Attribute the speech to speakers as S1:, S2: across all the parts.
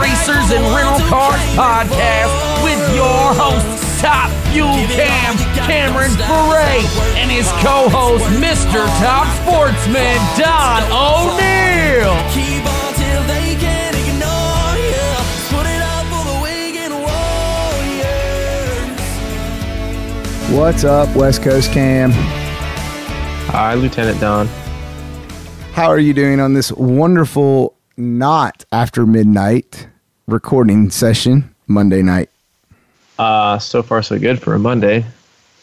S1: Racers and Rental Cars podcast with your host, Top Fuel Cam, Cameron Ferre, and his co-host, Mr. Top Sportsman, Don O'Neill.
S2: Keep on till they can't ignore you. Put it up for the Wigan Warriors.
S3: What's up, West Coast Cam?
S4: Hi, Lieutenant Don.
S3: How are you doing on this wonderful, not after midnight recording session Monday night?
S4: Uh, so far so good for a Monday.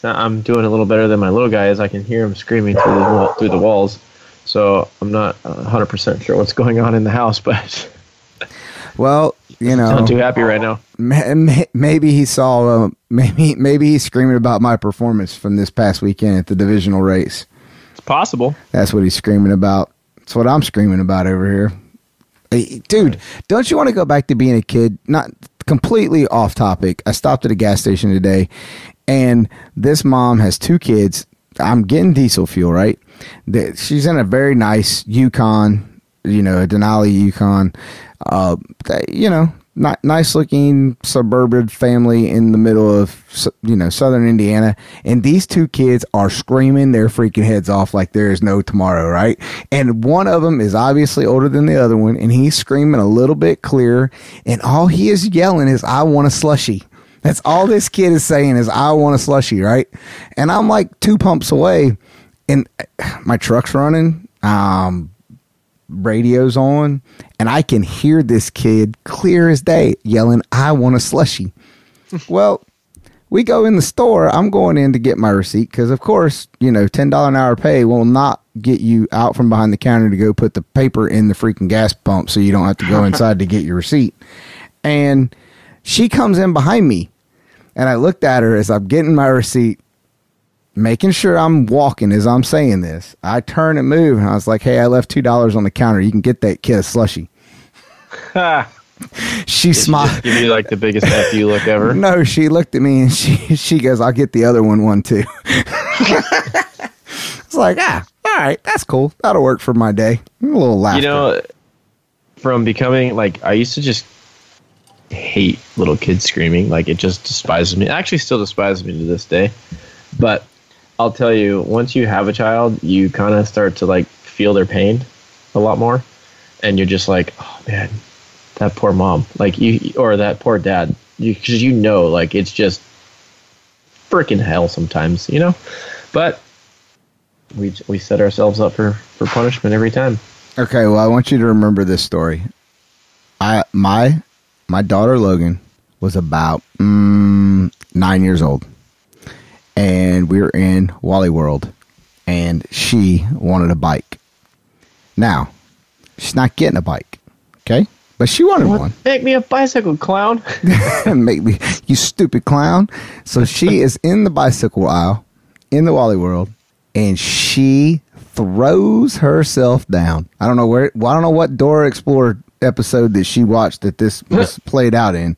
S4: I'm doing a little better than my little guy is. I can hear him screaming through the wall, through the walls. So I'm not 100% sure what's going on in the house, but
S3: Well, you know,
S4: I'm too happy right now.
S3: ma- ma- maybe he saw, uh, maybe maybe he's screaming about my performance from this past weekend at the divisional race.
S4: It's possible.
S3: That's what he's screaming about. That's what I'm screaming about over here. Dude, don't you want to go back to being a kid? Not completely off topic. I stopped at a gas station today, and this mom has two kids. I'm getting diesel fuel, right? She's in a very nice Yukon, you know, a Denali Yukon. Uh, that- you know, not nice looking suburban family in the middle of you know southern Indiana, and these two kids are screaming their freaking heads off like there is no tomorrow, right? And one of them is obviously older than the other one, and he's screaming a little bit clearer, and all he is yelling is, "I want a slushy." That's all this kid is saying is, "I want a slushy," right? And I'm like two pumps away, and my truck's running. Um, radio's on and I can hear this kid clear as day yelling, I want a slushy. well, we go in the store. I'm going in to get my receipt because, of course, you know, $10 an hour pay will not get you out from behind the counter to go put the paper in the freaking gas pump so you don't have to go inside to get your receipt. And she comes in behind me and I looked at her as I'm getting my receipt making sure I'm walking as I'm saying this. I turn and move, and I was like, "Hey, I left two dollars on the counter. You can get that kid a slushy." she smiled.
S4: Give you like the biggest fu look ever.
S3: No, she looked at me and she she goes, "I'll get the other one one too." it's like, ah, all right, that's cool. That'll work for my day. A little laughter.
S4: You know, from becoming like I used to just hate little kids screaming. Like it just despises me. It actually still despises me to this day. But I'll tell you, once you have a child, you kind of start to like feel their pain a lot more, and you're just like, oh man, that poor mom, like you or that poor dad, because you, know, like it's just freaking hell sometimes, you know. But we we set ourselves up for for punishment every time.
S3: Okay, well, I want you to remember this story. I my my daughter Logan was about mm, nine years old, and we were in Wally World, and she wanted a bike. Now, she's not getting a bike, okay? But she wanted one.
S4: Make me a bicycle clown.
S3: Make me, you stupid clown. So she is in the bicycle aisle in the Wally World, and she throws herself down. I don't know where. Well, I don't know what Dora Explorer episode that she watched that this was played out in,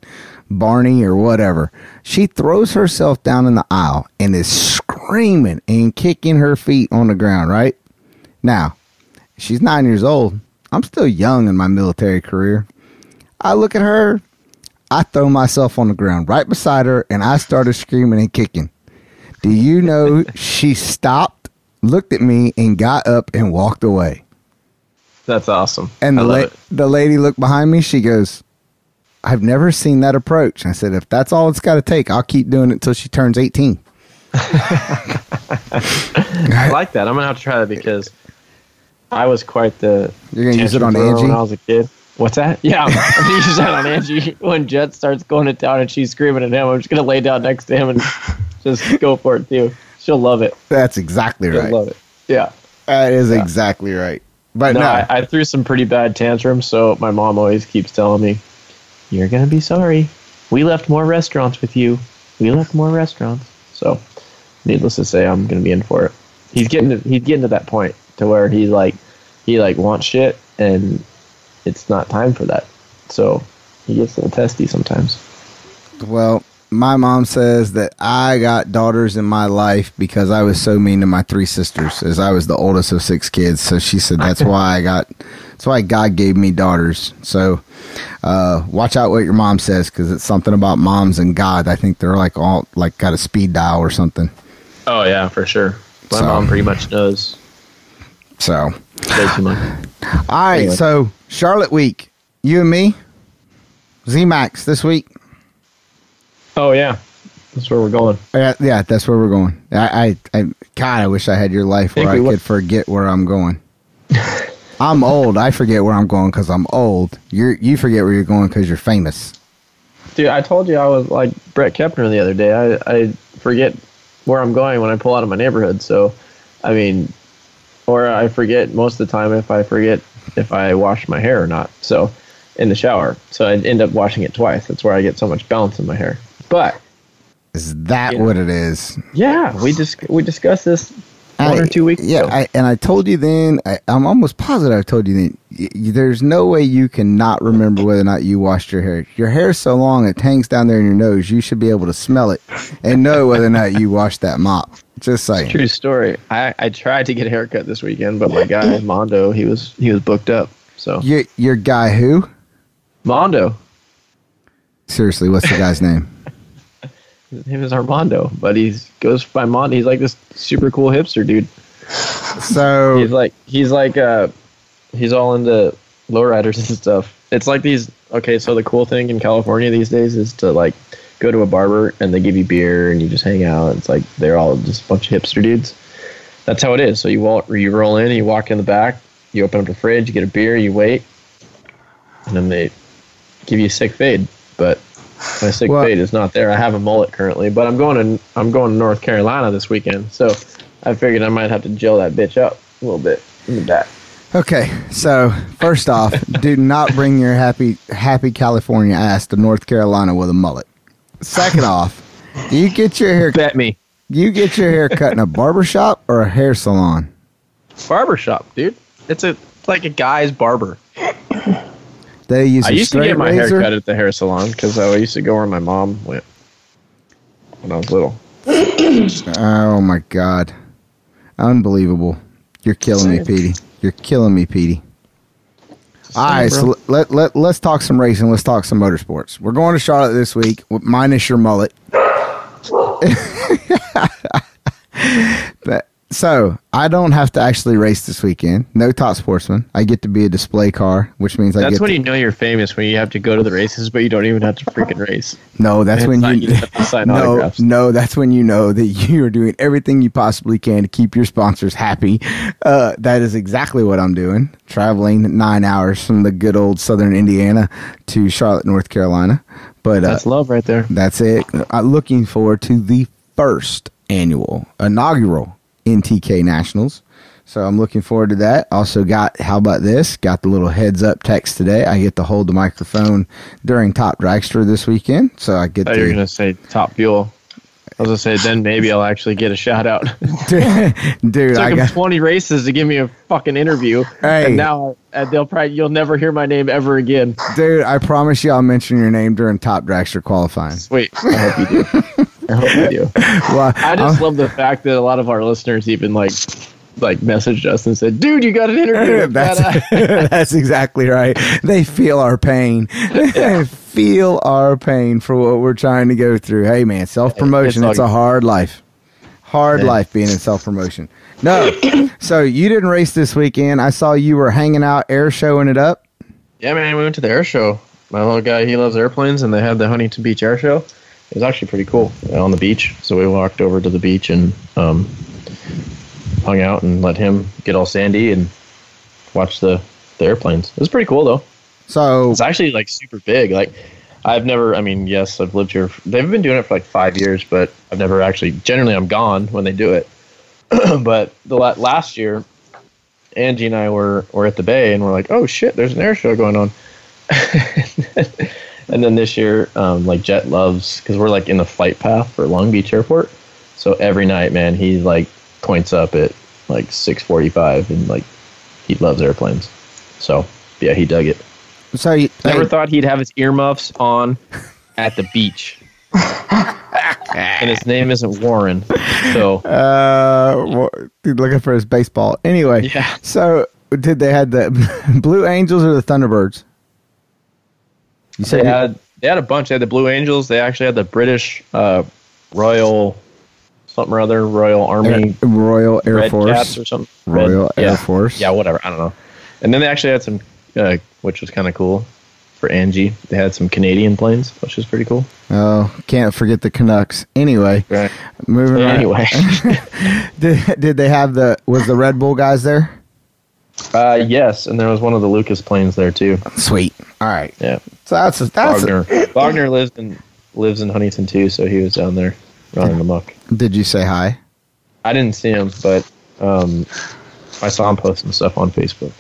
S3: Barney or whatever. She throws herself down in the aisle and is screaming and kicking her feet on the ground. Right now, she's nine years old. I'm still young in my military career. I look at her. I throw myself on the ground right beside her and I started screaming and kicking. Do you know she stopped, looked at me, and got up and walked away?
S4: That's awesome.
S3: And the, la- the lady looked behind me. She goes, I've never seen that approach. I said, if that's all it's got to take, I'll keep doing it until she turns 18.
S4: I like that. I'm gonna have to try that because I was quite the.
S3: You're going to use it on Angie?
S4: when I was a kid. What's that? Yeah, I'm gonna use that on Angie when Jet starts going to town and she's screaming at him. I'm just gonna lay down next to him and just go for it too. She'll love it.
S3: That's exactly
S4: She'll
S3: right.
S4: love it. Yeah.
S3: That is exactly right. But
S4: No,
S3: no,
S4: I, I threw some pretty bad tantrums, so my mom always keeps telling me, "You're gonna be sorry. We left more restaurants with you. We left more restaurants." So, needless to say, I'm gonna be in for it. He's getting to, he's getting to that point to where he's like he like wants shit and it's not time for that. So he gets a little testy sometimes.
S3: Well, my mom says that I got daughters in my life because I was so mean to my three sisters, as I was the oldest of six kids. So she said that's why I got, that's why God gave me daughters. So uh, watch out what your mom says because it's something about moms and God. I think they're like all like got a speed dial or something.
S4: Oh yeah, for sure. My
S3: So-
S4: mom pretty much knows
S3: So
S4: way too much.
S3: all right,
S4: Anyway.
S3: so Charlotte week, you and me, Z Max this week.
S4: Oh yeah, that's where we're going.
S3: Yeah, yeah, that's where we're going. I, I, I God, I wish I had your life where
S4: Think
S3: I could forget where I'm going. I'm old. I forget where I'm going because I'm old. You you forget where you're going because you're famous.
S4: Dude, I told you I was like Brett Kepner the other day. I, I forget where I'm going when I pull out of my neighborhood. So, I mean, or I forget most of the time if I forget if I wash my hair or not. So, in the shower. So I end up washing it twice. That's where I get so much balance in my hair. But
S3: Is that
S4: Yeah.
S3: what it is?
S4: yeah, we just we discussed this one
S3: I-
S4: or two weeks
S3: Yeah,
S4: ago.
S3: I, and I told you then. I, I'm almost positive I told you then. Y- y- there's no way you can not remember whether or not you washed your hair. Your hair's so long it hangs down there in your nose. You should be able to smell it and know whether or not you washed that mop. Just like
S4: True story. I, I tried to get a haircut this weekend, but my guy Mondo he was he was booked up. So
S3: Your your guy who?
S4: Mondo,
S3: Seriously, what's the guy's name?
S4: His name is Armando, but he's goes by Mondo. He's like this super cool hipster dude.
S3: So
S4: He's like he's like uh he's all into lowriders and stuff. It's like these okay, so the cool thing in California these days is to like go to a barber and they give you beer and you just hang out. It's like they're all just a bunch of hipster dudes. That's how it is. So you walk, you roll in, you walk in the back, you open up the fridge, you get a beer, you wait, and then they give you a sick fade. But my sick
S3: Well-
S4: fade is not there. I have a mullet currently, but I'm going to I'm going to North Carolina this weekend, so I figured I might have to gel that bitch up a little bit in the back.
S3: okay, so first off, do not bring your happy happy California ass to North Carolina with a mullet. Second off, you get your hair
S4: Bet me.
S3: you get your hair cut in a barber shop or a hair salon?
S4: Barber shop, dude. It's a it's like a guy's barber.
S3: They use
S4: I
S3: a
S4: used to get my
S3: razor.
S4: hair cut at the hair salon because uh, I used to go where my mom went when I was little.
S3: Oh my god, unbelievable! You're killing me,
S4: Saying.
S3: Petey. You're killing me, Petey. All right,
S4: bro.
S3: so let, let, let's talk some racing. Let's talk some motorsports. We're going to Charlotte this week, minus your mullet. So, I don't have to actually race this weekend. No top sportsman. I get to be a display car, which means I
S4: That's when
S3: to,
S4: you know you're famous when you have to go to the races, but you don't even have to freaking race.
S3: No, that's
S4: It's
S3: when you
S4: you sign
S3: no,
S4: autographs.
S3: no, that's when you know that you are doing everything you possibly can to keep your sponsors happy. Uh, that is exactly what I'm doing. Traveling nine hours from the good old Southern Indiana to Charlotte, North Carolina. But uh,
S4: That's love right there.
S3: that's it. I'm looking forward to the first annual inaugural NTK Nationals. So I'm looking forward to that. Also got how about this? Got the little heads up text today. I get to hold the microphone during Top Dragster this weekend. So I get
S4: I thought you were
S3: to
S4: gonna say top fuel. I was gonna say then maybe I'll actually get a shout out.
S3: dude,
S4: took
S3: I
S4: him 20 races to give me a fucking interview,
S3: Hey.
S4: and now they'll probably you'll never hear my name ever again.
S3: dude, I promise you I'll mention your name during Top Dragster qualifying.
S4: Sweet, I hope you do. I hope you do.
S3: Well,
S4: I just
S3: I'm-
S4: love the fact that a lot of our listeners even like like messaged us and said, "Dude, you got an interview." with
S3: that's,
S4: that
S3: that's exactly right. They feel our pain. They feel our pain for what we're trying to go through. Hey, man, self promotion,
S4: It's
S3: it's, a hard life. Hard
S4: Yeah.
S3: life being in self promotion. No. so you didn't race this weekend. I saw you were hanging out, air showing it up.
S4: Yeah, man, we went to the air show. My little guy, he loves airplanes, and they had the Huntington Beach Air Show. It was actually pretty cool uh, on the beach. So we walked over to the beach and um, hung out and let him get all sandy and watch the, the airplanes. It was pretty cool though.
S3: So
S4: It's actually like super big. Like I've never. I mean, yes, I've lived here. They've been doing it for like five years, but I've never actually. Generally, I'm gone when they do it. but the last year, Angie and I were were at the bay, and we're like, "Oh shit, there's an air show going on." and then this year, um, like Jet loves because we're like in the flight path for Long Beach Airport. So every night, man, he like points up at like 6:45, and like he loves airplanes. So yeah, he dug it.
S3: so you,
S4: Never
S3: hey,
S4: thought he'd have his earmuffs on at the beach. and his name isn't Warren. So
S3: Uh, well, looking for his baseball. Anyway,
S4: Yeah.
S3: So did they had the Blue Angels or the Thunderbirds? You
S4: they had they had a bunch. They had the Blue Angels. They actually had the British uh, Royal something or other Royal Army
S3: Air- Royal Air
S4: Red
S3: Force.
S4: Cats or something.
S3: Royal Air
S4: yeah.
S3: Force.
S4: Yeah, whatever. I don't know. And then they actually had some, uh, which was kind of cool for Angie. They had some Canadian planes, which was pretty cool.
S3: Oh, can't forget the Canucks. Anyway,
S4: Right.
S3: moving on.
S4: Anyway,
S3: Did, did they have the was the Red Bull guys there?
S4: Uh, yes, and there was one of the Lucas planes there too.
S3: Sweet. All right.
S4: Yeah,
S3: So that's that's.
S4: Wagner. Wagner lives in lives in Huntington too, so he was down there running amok.
S3: Did you say hi?
S4: I didn't see him, but um, I saw him posting stuff on Facebook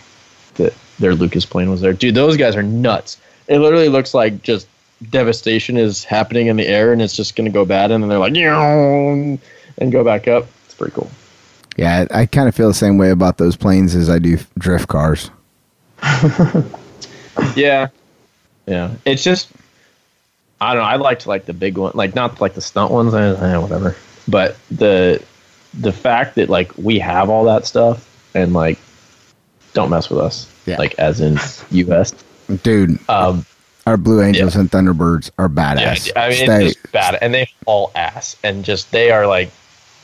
S4: that their Lucas plane was there. Dude, those guys are nuts. It literally looks like just devastation is happening in the air, and it's just going to go bad, and then they're like, and go back up. It's pretty cool.
S3: Yeah, I, I kind of feel the same way about those planes as I do drift cars.
S4: Yeah, yeah. It's just I don't know. I liked like the big one, like not like the stunt ones, eh, eh, whatever. But the the fact that like we have all that stuff and like don't mess with us,
S3: Yeah.
S4: like as in U.S.
S3: Dude,
S4: Um,
S3: our Blue Angels and Thunderbirds are
S4: yeah,
S3: badass.
S4: I mean
S3: Stay-
S4: it's just bad, and they all ass, and just they are like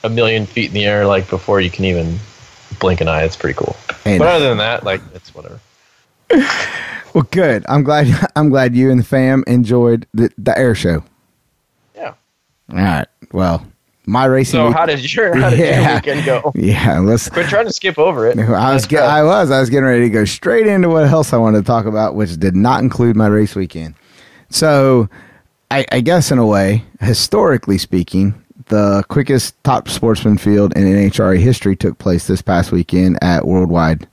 S4: a million feet in the air, like before you can even blink an eye. It's pretty cool.
S3: And-
S4: but other than that, like it's whatever.
S3: well, good. I'm glad. I'm glad you and the fam enjoyed the, the air show.
S4: Yeah.
S3: All right. Well, my racing.
S4: So
S3: week-
S4: how did your how did
S3: Yeah.
S4: your weekend go?
S3: Yeah, let's.
S4: Quit trying to skip over it.
S3: I was get. I was I was getting ready to go straight into what else I wanted to talk about, which did not include my race weekend. So, I, I guess in a way, historically speaking, the quickest top sportsman field in NHRA history took place this past weekend at Worldwide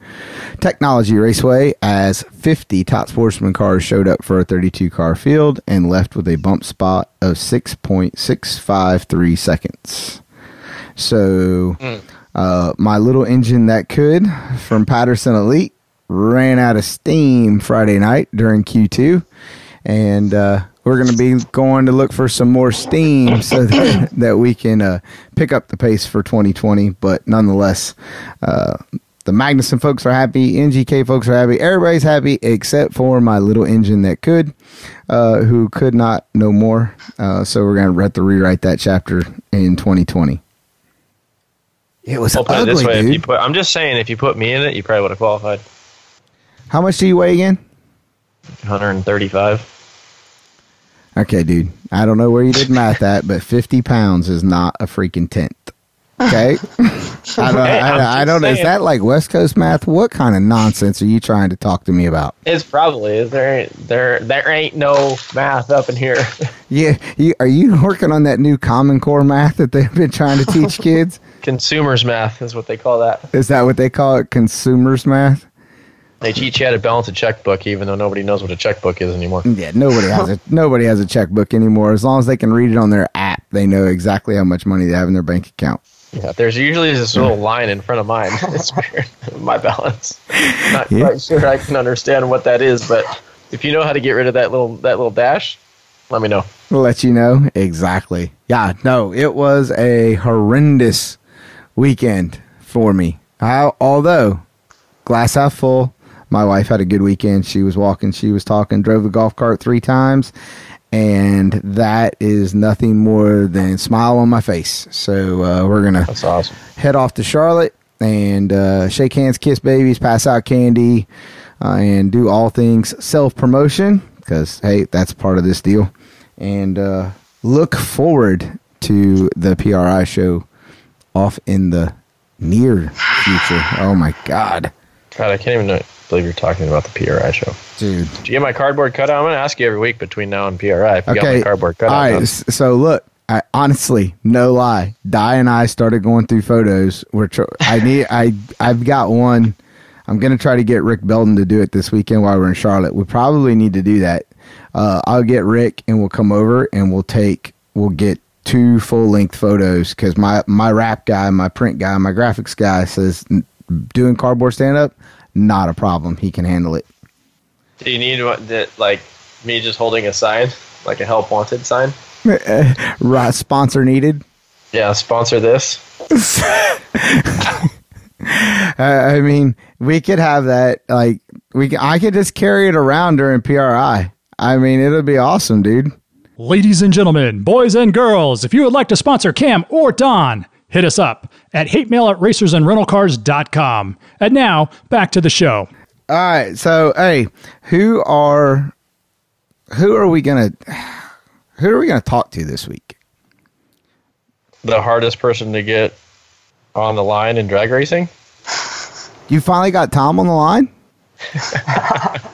S3: Technology Raceway as 50 top sportsman cars showed up for a 32 car field and left with a bump spot of 6.653 seconds. So, uh, my little engine that could from Patterson Elite ran out of steam Friday night during Q2, and uh, we're going to be going to look for some more steam so that, that we can uh, pick up the pace for 2020. But nonetheless, uh, the Magnuson folks are happy, NGK folks are happy, everybody's happy except for my little engine that could, uh, who could not no more. Uh, so we're going to have to rewrite that chapter in 2020. It was
S4: I'll put
S3: ugly,
S4: it this way: if
S3: dude.
S4: you put, I'm just saying, if you put me in it, you probably would have qualified.
S3: How much do you weigh again?
S4: 135.
S3: Okay, dude. I don't know where you did math at, but 50 pounds is not a freaking tent. Okay? I don't,
S4: Hey, I'm
S3: I, I don't
S4: just
S3: know. Is that like West Coast math? What kind of nonsense are you trying to talk to me about?
S4: It's probably is there ain't there there ain't no math up in here.
S3: Yeah, you, are you working on that new Common Core math that they've been trying to teach kids?
S4: Consumers math is what they call that.
S3: Is that what they call it? Consumers math?
S4: They teach you how to balance a checkbook, even though nobody knows what a checkbook is anymore.
S3: Yeah, nobody has a nobody has a checkbook anymore. As long as they can read it on their app, they know exactly how much money they have in their bank account.
S4: Yeah, there's usually this little line in front of mine. It's weird. My balance. Not
S3: Yeah.
S4: quite sure I can understand what that is, but if you know how to get rid of that little that little dash, let me know.
S3: We'll let you know exactly. Yeah, no, it was a horrendous weekend for me. I, although glass half full, my wife had a good weekend. She was walking, she was talking, drove the golf cart three times, and that is nothing more than smile on my face. So uh, we're gonna
S4: That's awesome.
S3: head off to Charlotte and uh, shake hands, kiss babies, pass out candy, uh, and do all things self promotion because, hey, that's part of this deal. And uh, look forward to the PRI show off in the near future. Oh my God,
S4: God, I can't even know, believe you're talking about the PRI show.
S3: dude.
S4: Do you get my cardboard cutout? I'm going to ask you every week between now and PRI if you got
S3: Okay.
S4: my cardboard cutout.
S3: right.
S4: done.
S3: So look, I honestly, no lie, Di and I started going through photos. We're tr- I need I I've got one. I'm gonna try to get Rick Belden to do it this weekend while we're in Charlotte. We probably need to do that. Uh, I'll get Rick and we'll come over and we'll take we'll get two full length photos because my my rap guy, my print guy, my graphics guy says doing cardboard stand up not a problem. He can handle it.
S4: Do you need what, that, like me just holding a sign, like a help wanted sign?
S3: right, sponsor needed.
S4: Yeah, sponsor this.
S3: Uh, I mean, we could have that. Like, we, c- I could just carry it around during PRI. I mean, it'll be awesome, dude.
S5: Ladies and gentlemen, boys and girls, if you would like to sponsor Cam or Don, hit us up at hate mail at racersandrentalcars.com. And now, back to the show.
S3: All right, so hey, who are who are we gonna who are we gonna talk to this week?
S4: The hardest person to get on the line in drag racing.
S3: You finally got Tom on the line.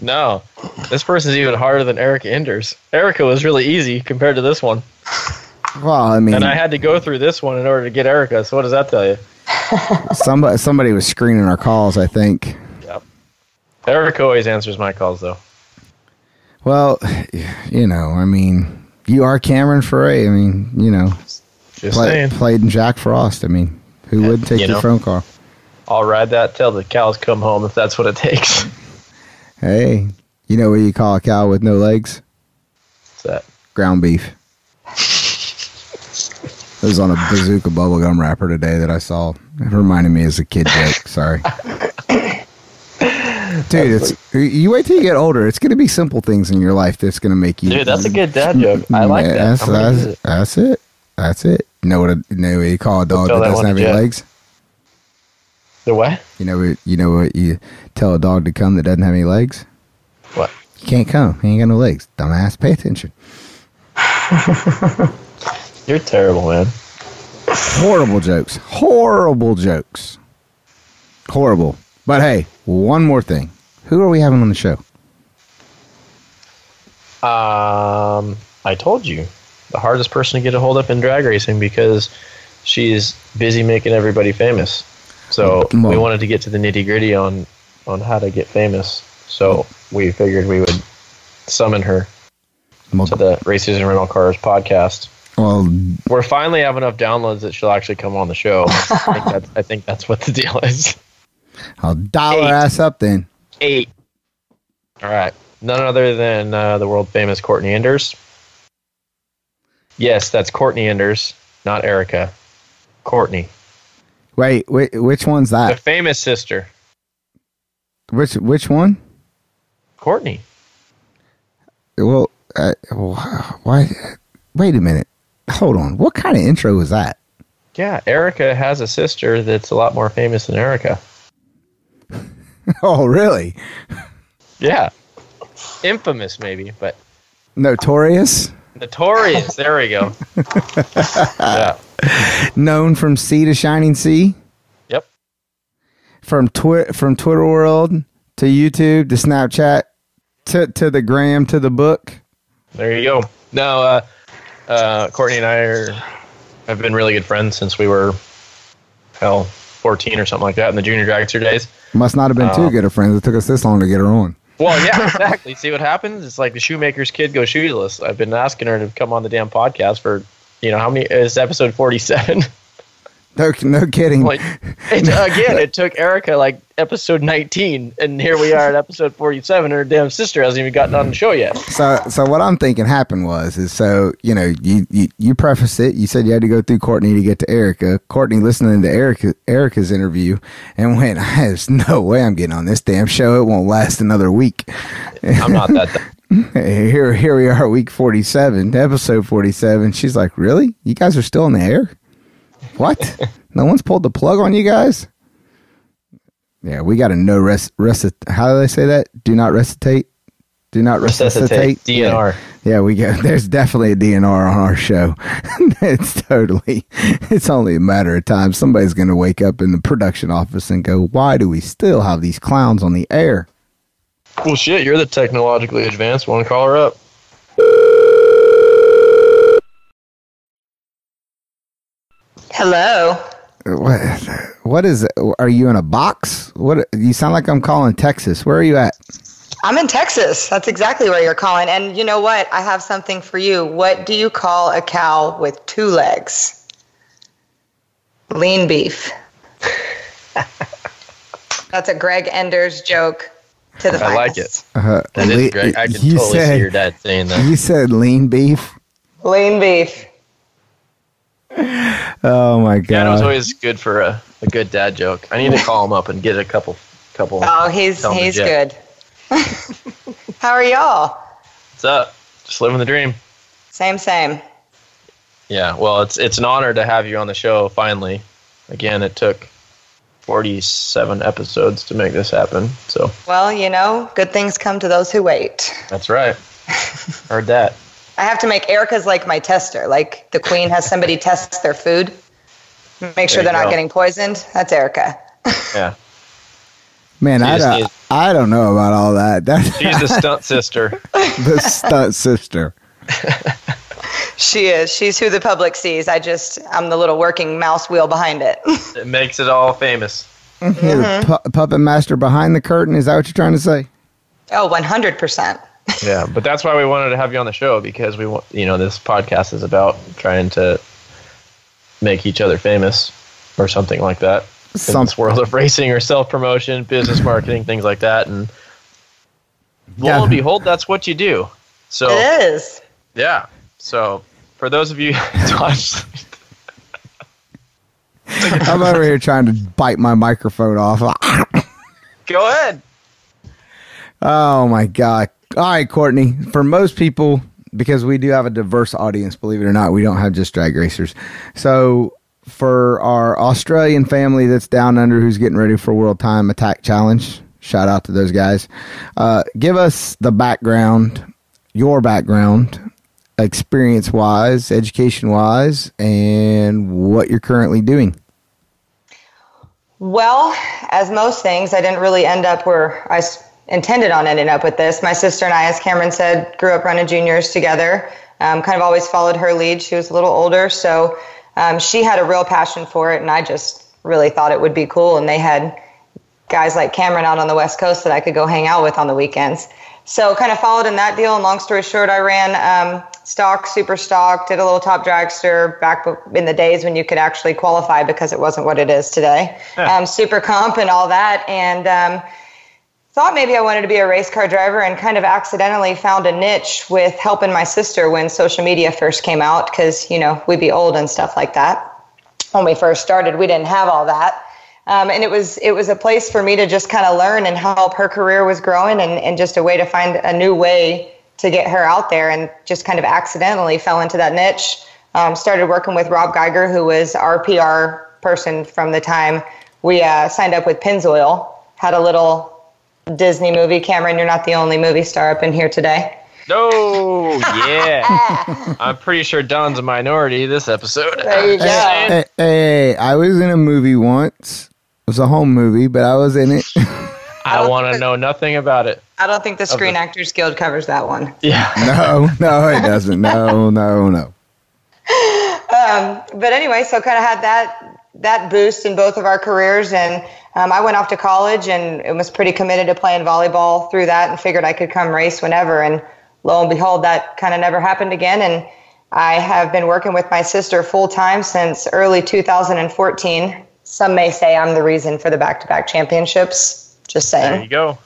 S4: No, this person's even harder than Erica Enders. Erica was really easy compared to this one,
S3: Well, I mean,
S4: and I had to go through this one in order to get Erica. So what does that tell you?
S3: somebody somebody was screening our calls. I think.
S4: Yep. Erica always answers my calls though.
S3: Well, you know, I mean, you are Cameron Ferre. I mean, you know,
S4: Just
S3: play,
S4: saying.
S3: played in Jack Frost. I mean, who would take
S4: you
S3: your
S4: know.
S3: phone call?
S4: I'll ride that till the cows come home if that's what it takes.
S3: Hey, you know what you call a cow with no legs?
S4: What's that?
S3: Ground beef. It was on a bazooka bubblegum wrapper today that I saw. It reminded me as a kid joke. Sorry. Dude, it's you wait till you get older. It's gonna be simple things in your life that's gonna make you.
S4: Dude, that's a good dad joke. I mm,
S3: like
S4: that.
S3: That's, that's,
S4: it.
S3: that's it. That's it. You know what? A, you know what you call a dog that
S4: that
S3: doesn't have any legs?
S4: The what?
S3: You know what? You know what you tell a dog to come that doesn't have any legs?
S4: What?
S3: He can't come. He ain't got no legs. Dumbass, pay attention.
S4: You're terrible, man.
S3: Horrible jokes. Horrible jokes. Horrible. But hey, one more thing. Who are we having on the show?
S4: Um, I told you the hardest person to get a hold of in drag racing because she's busy making everybody famous. So
S3: Well-
S4: we wanted to get to the nitty gritty on on how to get famous. So we figured we would summon her
S3: Well,
S4: to the Races and Rental Cars podcast.
S3: Well,
S4: We're finally have enough downloads that she'll actually come on the show. I think that's, I think that's what the deal is.
S3: I'll dial her
S4: Eight.
S3: ass up then.
S4: Eight. All right. None other than uh, the world famous Courtney Enders. Yes, that's Courtney Enders, not Erica. Courtney,
S3: Wait, wait which one's that?
S4: the famous sister.
S3: Which which one?
S4: Courtney.
S3: Well, uh, why? Wait a minute. Hold on. What kind of intro was that?
S4: Yeah, Erica has a sister that's a lot more famous than Erica.
S3: Oh, really?
S4: Yeah. Infamous, maybe, but
S3: Notorious,
S4: notorious. there we go. yeah.
S3: known from sea to shining sea,
S4: Yep.
S3: from twi- from Twitter world to YouTube to Snapchat to to the gram to the book.
S4: There you go. No, uh, uh, Courtney and I are have been really good friends since we were hell fourteen or something like that in the junior dragster days.
S3: Must not have been too
S4: Uh,
S3: good of friends. It took us this long to get her on.
S4: Well, yeah, exactly. See what happens? It's like the shoemaker's kid goes shoeless. I've been asking her to come on the damn podcast for you know how many is episode forty seven.
S3: No, no kidding.
S4: like it, again, it took Erica like episode nineteen, and here we are at episode forty seven. Her damn sister hasn't even gotten on the show yet.
S3: So, so what I'm thinking happened was, is so you know, you, you you prefaced it. You said you had to go through Courtney to get to Erica. Courtney listening to Erica Erica's interview and went, "There's no way I'm getting on this damn show. It won't last another week."
S4: I'm not that. dumb.
S3: Here, here we are, week 47, episode 47. She's like, "Really? You guys are still in the air? What? no one's pulled the plug on you guys?" Yeah, we got to no rest. Rest. How do they say that? Do not recitate. Do not resuscitate.
S4: Resuscitate. DNR.
S3: Yeah. Yeah, we got. There's definitely a DNR on our show. it's totally. It's only a matter of time. Somebody's going to wake up in the production office and go, "Why do we still have these clowns on the air?"
S4: Well, shit, you're the technologically advanced one. Call her up.
S6: Hello.
S3: What? What is? It? Are you in a box? What? You sound like I'm calling Texas. Where are you at?
S6: I'm in Texas. That's exactly where you're calling. And you know what? I have something for you. What do you call a cow with two legs? Lean beef. That's a Greg Enders joke to the
S4: I like
S6: it.
S3: Uh,
S4: That
S3: le-
S4: is great. I can
S3: you
S4: totally
S3: said,
S4: see your dad saying that.
S3: You said lean beef.
S6: Lean beef.
S3: Oh my god!
S4: Dad was always good for a, a good dad joke. I need to call him up and get a couple couple.
S6: Oh, he's
S4: Tell him to
S6: he's good. How are y'all?
S4: What's up? Just living the dream.
S6: Same, same.
S4: Yeah, well, it's it's an honor to have you on the show finally. Again, it took 47 episodes to make this happen. So,
S6: Well, you know, good things come to those who wait.
S4: that's right. Heard that.
S6: I have to make Erica's like my tester. Like the queen has somebody test their food, make sure
S4: There you
S6: they're not
S4: go.
S6: getting poisoned. That's Erica.
S4: Yeah.
S3: Man, I don't,
S4: needs-
S3: I don't know about all that. That's
S4: She's the stunt sister.
S3: the stunt sister.
S6: She is. She's who the public sees. I just, I'm the little working mouse wheel behind it.
S4: It makes it all famous.
S3: You're the mm-hmm. pu- puppet master behind the curtain. Is that what you're trying to say?
S6: oh, 100%.
S4: Yeah, but that's why we wanted to have you on the show because we want, you know, this podcast is about trying to make each other famous or something like that. In
S3: Some-
S4: this world of racing or self promotion, business marketing, things like that. And lo
S3: Yeah.
S4: and behold, that's what you do. So,
S6: It is.
S4: yeah. So, for those of you, who
S3: I'm over here trying to bite my microphone off.
S4: go ahead.
S3: Oh my god! All right, Courtney. For most people, because we do have a diverse audience, believe it or not, we don't have just drag racers. So, for our Australian family that's down under, who's getting ready for World Time Attack Challenge, shout out to those guys. Uh, give us the background, your background, experience wise, education wise, and what you're currently doing.
S6: Well, as most things, I didn't really end up where I intended on ending up with this. My sister and I, as Cameron said, grew up running juniors together. Um, kind of always followed her lead. She was a little older, so um, she had a real passion for it, and I just really thought it would be cool. And they had guys like Cameron out on the West Coast that I could go hang out with on the weekends. So kind of followed in that deal. And long story short, I ran um, stock, super stock, did a little top dragster back in the days when you could actually qualify because it wasn't what it is today. Um, super comp and all that. And um, thought maybe I wanted to be a race car driver and kind of accidentally found a niche with helping my sister when social media first came out because, you know, we'd be old and stuff like that. When we first started, we didn't have all that. Um, and it was it was a place for me to just kind of learn and help her career was growing and, and just a way to find a new way to get her out there and just kind of accidentally fell into that niche. Um, started working with Rob Geiger, who was our PR person from the time we uh, signed up with Pennzoil. Had a little Disney movie. Cameron, you're not the only movie star up in here today.
S4: No, yeah. I'm pretty sure Don's a minority this episode.
S6: There you go.
S3: Hey, hey, I was in a movie once. It was a home movie, but I was in it.
S4: I want to know nothing about it.
S6: I don't think the Screen Actors Guild covers that one.
S4: Yeah.
S3: no, no, it doesn't. No, no, no.
S6: Um, but anyway, so kind of had that that boost in both of our careers, and um, I went off to college and was pretty committed to playing volleyball through that, and figured I could come race whenever. And lo and behold, that kind of never happened again. And I have been working with my sister full time since early 2014. Some may say I'm the reason for the back-to-back championships. Just saying.
S4: There you go.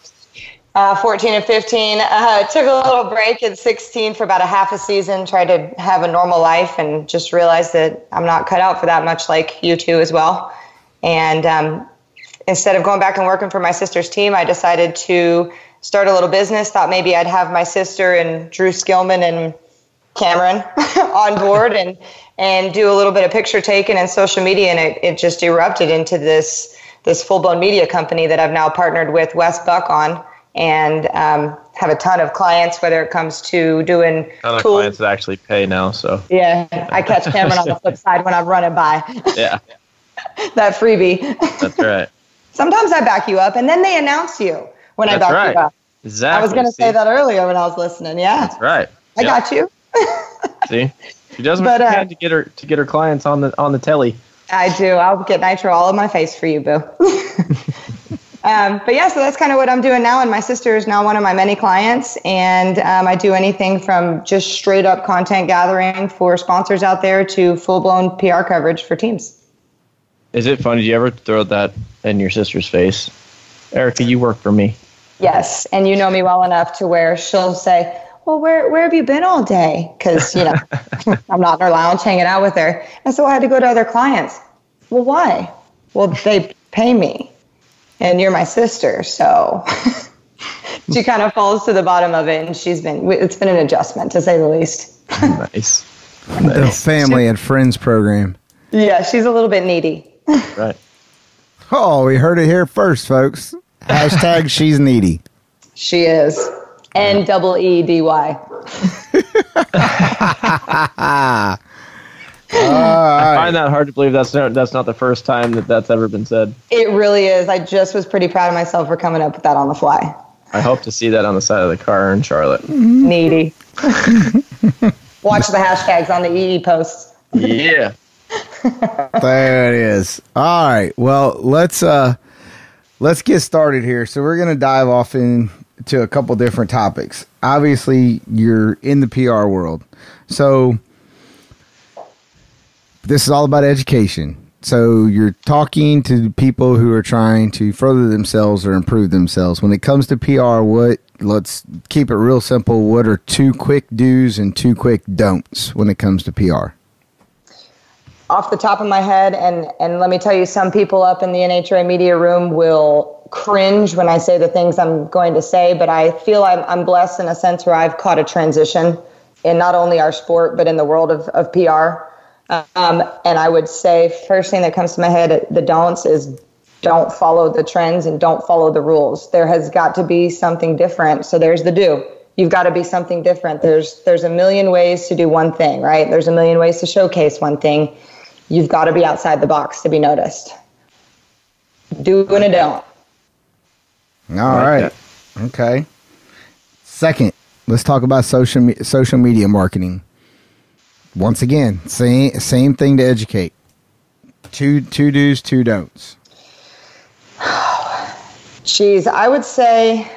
S6: Uh, 14 and 15. Uh, took a little break at 16 for about a half a season, tried to have a normal life, and just realized that I'm not cut out for that much like you two as well. And um, instead of going back and working for my sister's team, I decided to start a little business. Thought maybe I'd have my sister and Drew Skillman and Cameron on board and and do a little bit of picture taking and social media, and it, it just erupted into this this full blown media company that I've now partnered with Wes Buck on, and um, have a ton of clients. Whether it comes to doing
S4: Other
S6: tools,
S4: clients that actually pay now, so
S6: yeah, I catch Cameron on the flip side when I'm running by
S4: yeah,
S6: that freebie.
S4: that's right.
S6: Sometimes I back you up, and then they announce you when I back
S4: right.
S6: you up.
S4: Exactly.
S6: I was going to say that earlier when I was listening. Yeah,
S4: That's right.
S6: I
S4: Yeah.
S6: got you.
S4: See, she does what
S6: But,
S4: she
S6: uh,
S4: can to get her to get her clients on the on the telly.
S6: I do. I'll get nitro all in my face for you, boo. um, but yeah, so that's kind of what I'm doing now. And my sister is now one of my many clients. And um, I do anything from just straight up content gathering for sponsors out there to full blown PR coverage for teams.
S4: Is it funny? Did you ever throw that in your sister's face? Erica, you work for me.
S6: Yes. And you know me well enough to where she'll say, well, where, where have you been all day? Because, you know, I'm not in her lounge hanging out with her. And so I had to go to other clients. Well, why? Well, they pay me and you're my sister. So she kind of falls to the bottom of it. And she's been, it's been an adjustment to say the least.
S4: nice.
S3: The family and friends program.
S6: Yeah, she's a little bit needy.
S4: Right.
S3: Oh, we heard it here first, folks. Hashtag she's needy.
S6: She is. N double E D Y.
S4: I find that hard to believe. That's not, that's not the first time that that's ever been said.
S6: It really is. I just was pretty proud of myself for coming up with that on the fly.
S4: I hope to see that on the side of the car in Charlotte.
S6: Needy. Watch the hashtags on the EE posts.
S4: Yeah.
S3: There it is. All right. Well, let's uh let's get started here. So we're gonna dive off into a couple different topics. Obviously, you're in the PR world. So this is all about education. So you're talking to people who are trying to further themselves or improve themselves. When it comes to PR, what let's keep it real simple. What are two quick do's and two quick don'ts when it comes to PR?
S6: Off the top of my head, and, and let me tell you, some people up in the NHRA media room will cringe when I say the things I'm going to say, but I feel I'm, I'm blessed in a sense where I've caught a transition in not only our sport, but in the world of, of PR. Um, and I would say, first thing that comes to my head, the don'ts is don't follow the trends and don't follow the rules. There has got to be something different. So there's the do. You've got to be something different. There's there's a million ways to do one thing, right? There's a million ways to showcase one thing. You've got to be outside the box to be noticed. Do and a don't.
S3: All right. Okay. Second, let's talk about social me- social media marketing. Once again, same same thing to educate. Two two do's, two don'ts.
S6: Geez, I would say,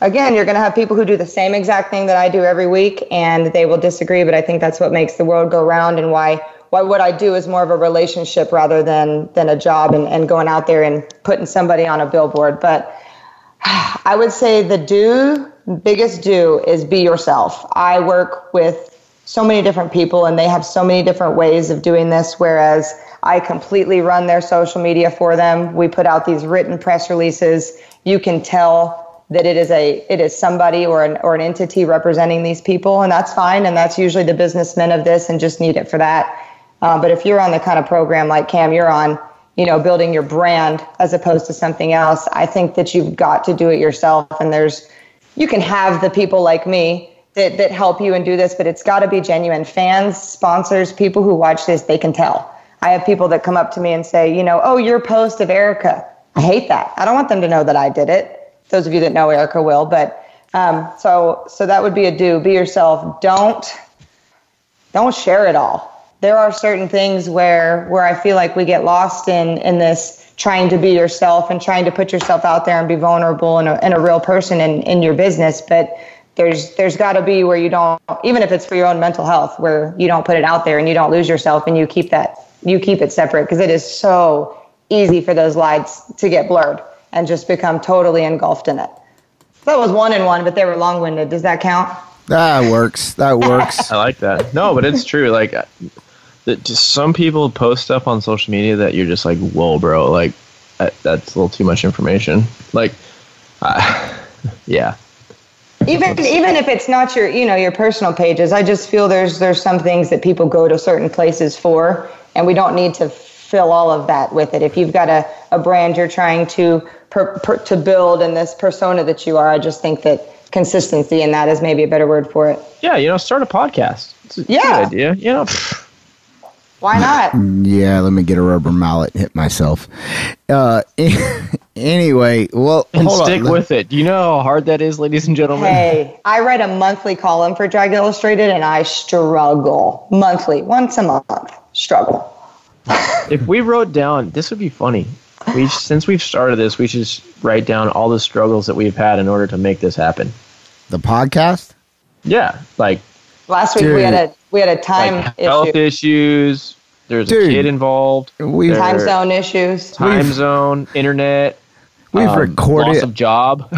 S6: again, you're going to have people who do the same exact thing that I do every week, and they will disagree. But I think that's what makes the world go round, and why why what I do is more of a relationship rather than than a job, and, and going out there and putting somebody on a billboard. But I would say the do biggest do is be yourself. I work with so many different people, and they have so many different ways of doing this, whereas I completely run their social media for them. We put out these written press releases. You can tell that it is a it is somebody or an or an entity representing these people, and that's fine. And that's usually the businessmen of this, and just need it for that. Uh, but if you're on the kind of program like Cam, you're on, you know, building your brand as opposed to something else. I think that you've got to do it yourself. And there's you can have the people like me that that help you and do this, but it's got to be genuine. Fans, sponsors, people who watch this, they can tell. I have people that come up to me and say, you know, oh, your post of Erica. I hate that. I don't want them to know that I did it. Those of you that know Erica will, but um, so so that would be a do. Be yourself. Don't don't share it all. There are certain things where where I feel like we get lost in in this trying to be yourself and trying to put yourself out there and be vulnerable and a, and a real person in, in your business. But there's there's got to be where you don't even if it's for your own mental health where you don't put it out there and you don't lose yourself and you keep that you keep it separate because it is so easy for those lights to get blurred and just become totally engulfed in it. so That was one in one, but they were long winded. Does that count?
S3: That works. That works.
S4: I like that. No, but it's true. Like, that just some people post stuff on social media that you're just like, whoa, bro. Like, that, that's a little too much information. Like, uh, yeah.
S6: even even if it's not your you know your personal pages i just feel there's there's some things that people go to certain places for and we don't need to fill all of that with it if you've got a, a brand you're trying to per, per, to build and this persona that you are i just think that consistency in that is maybe a better word for it
S4: Yeah, you know, start a podcast. It's a
S6: Yeah.
S4: good idea. You know,
S6: why not
S3: yeah, let me get a rubber mallet and hit myself. Uh, anyway, well,
S4: and
S3: hold
S4: stick
S3: on.
S4: with it. Do you know how hard that is, ladies and gentlemen?
S6: hey i write a monthly column for drag illustrated and i struggle monthly once a month struggle
S4: If we wrote down, this would be funny. We since we've started this, we should write down all the struggles that we've had in order to make this happen.
S3: the podcast.
S4: Yeah, like
S6: last week we had a we had a time
S4: like health
S6: issue
S4: issues. There's
S3: Dude.
S4: a kid involved.
S3: We
S6: time zone issues
S4: time
S3: We've-
S4: zone, internet.
S3: we've
S4: um,
S3: recorded
S4: loss of job.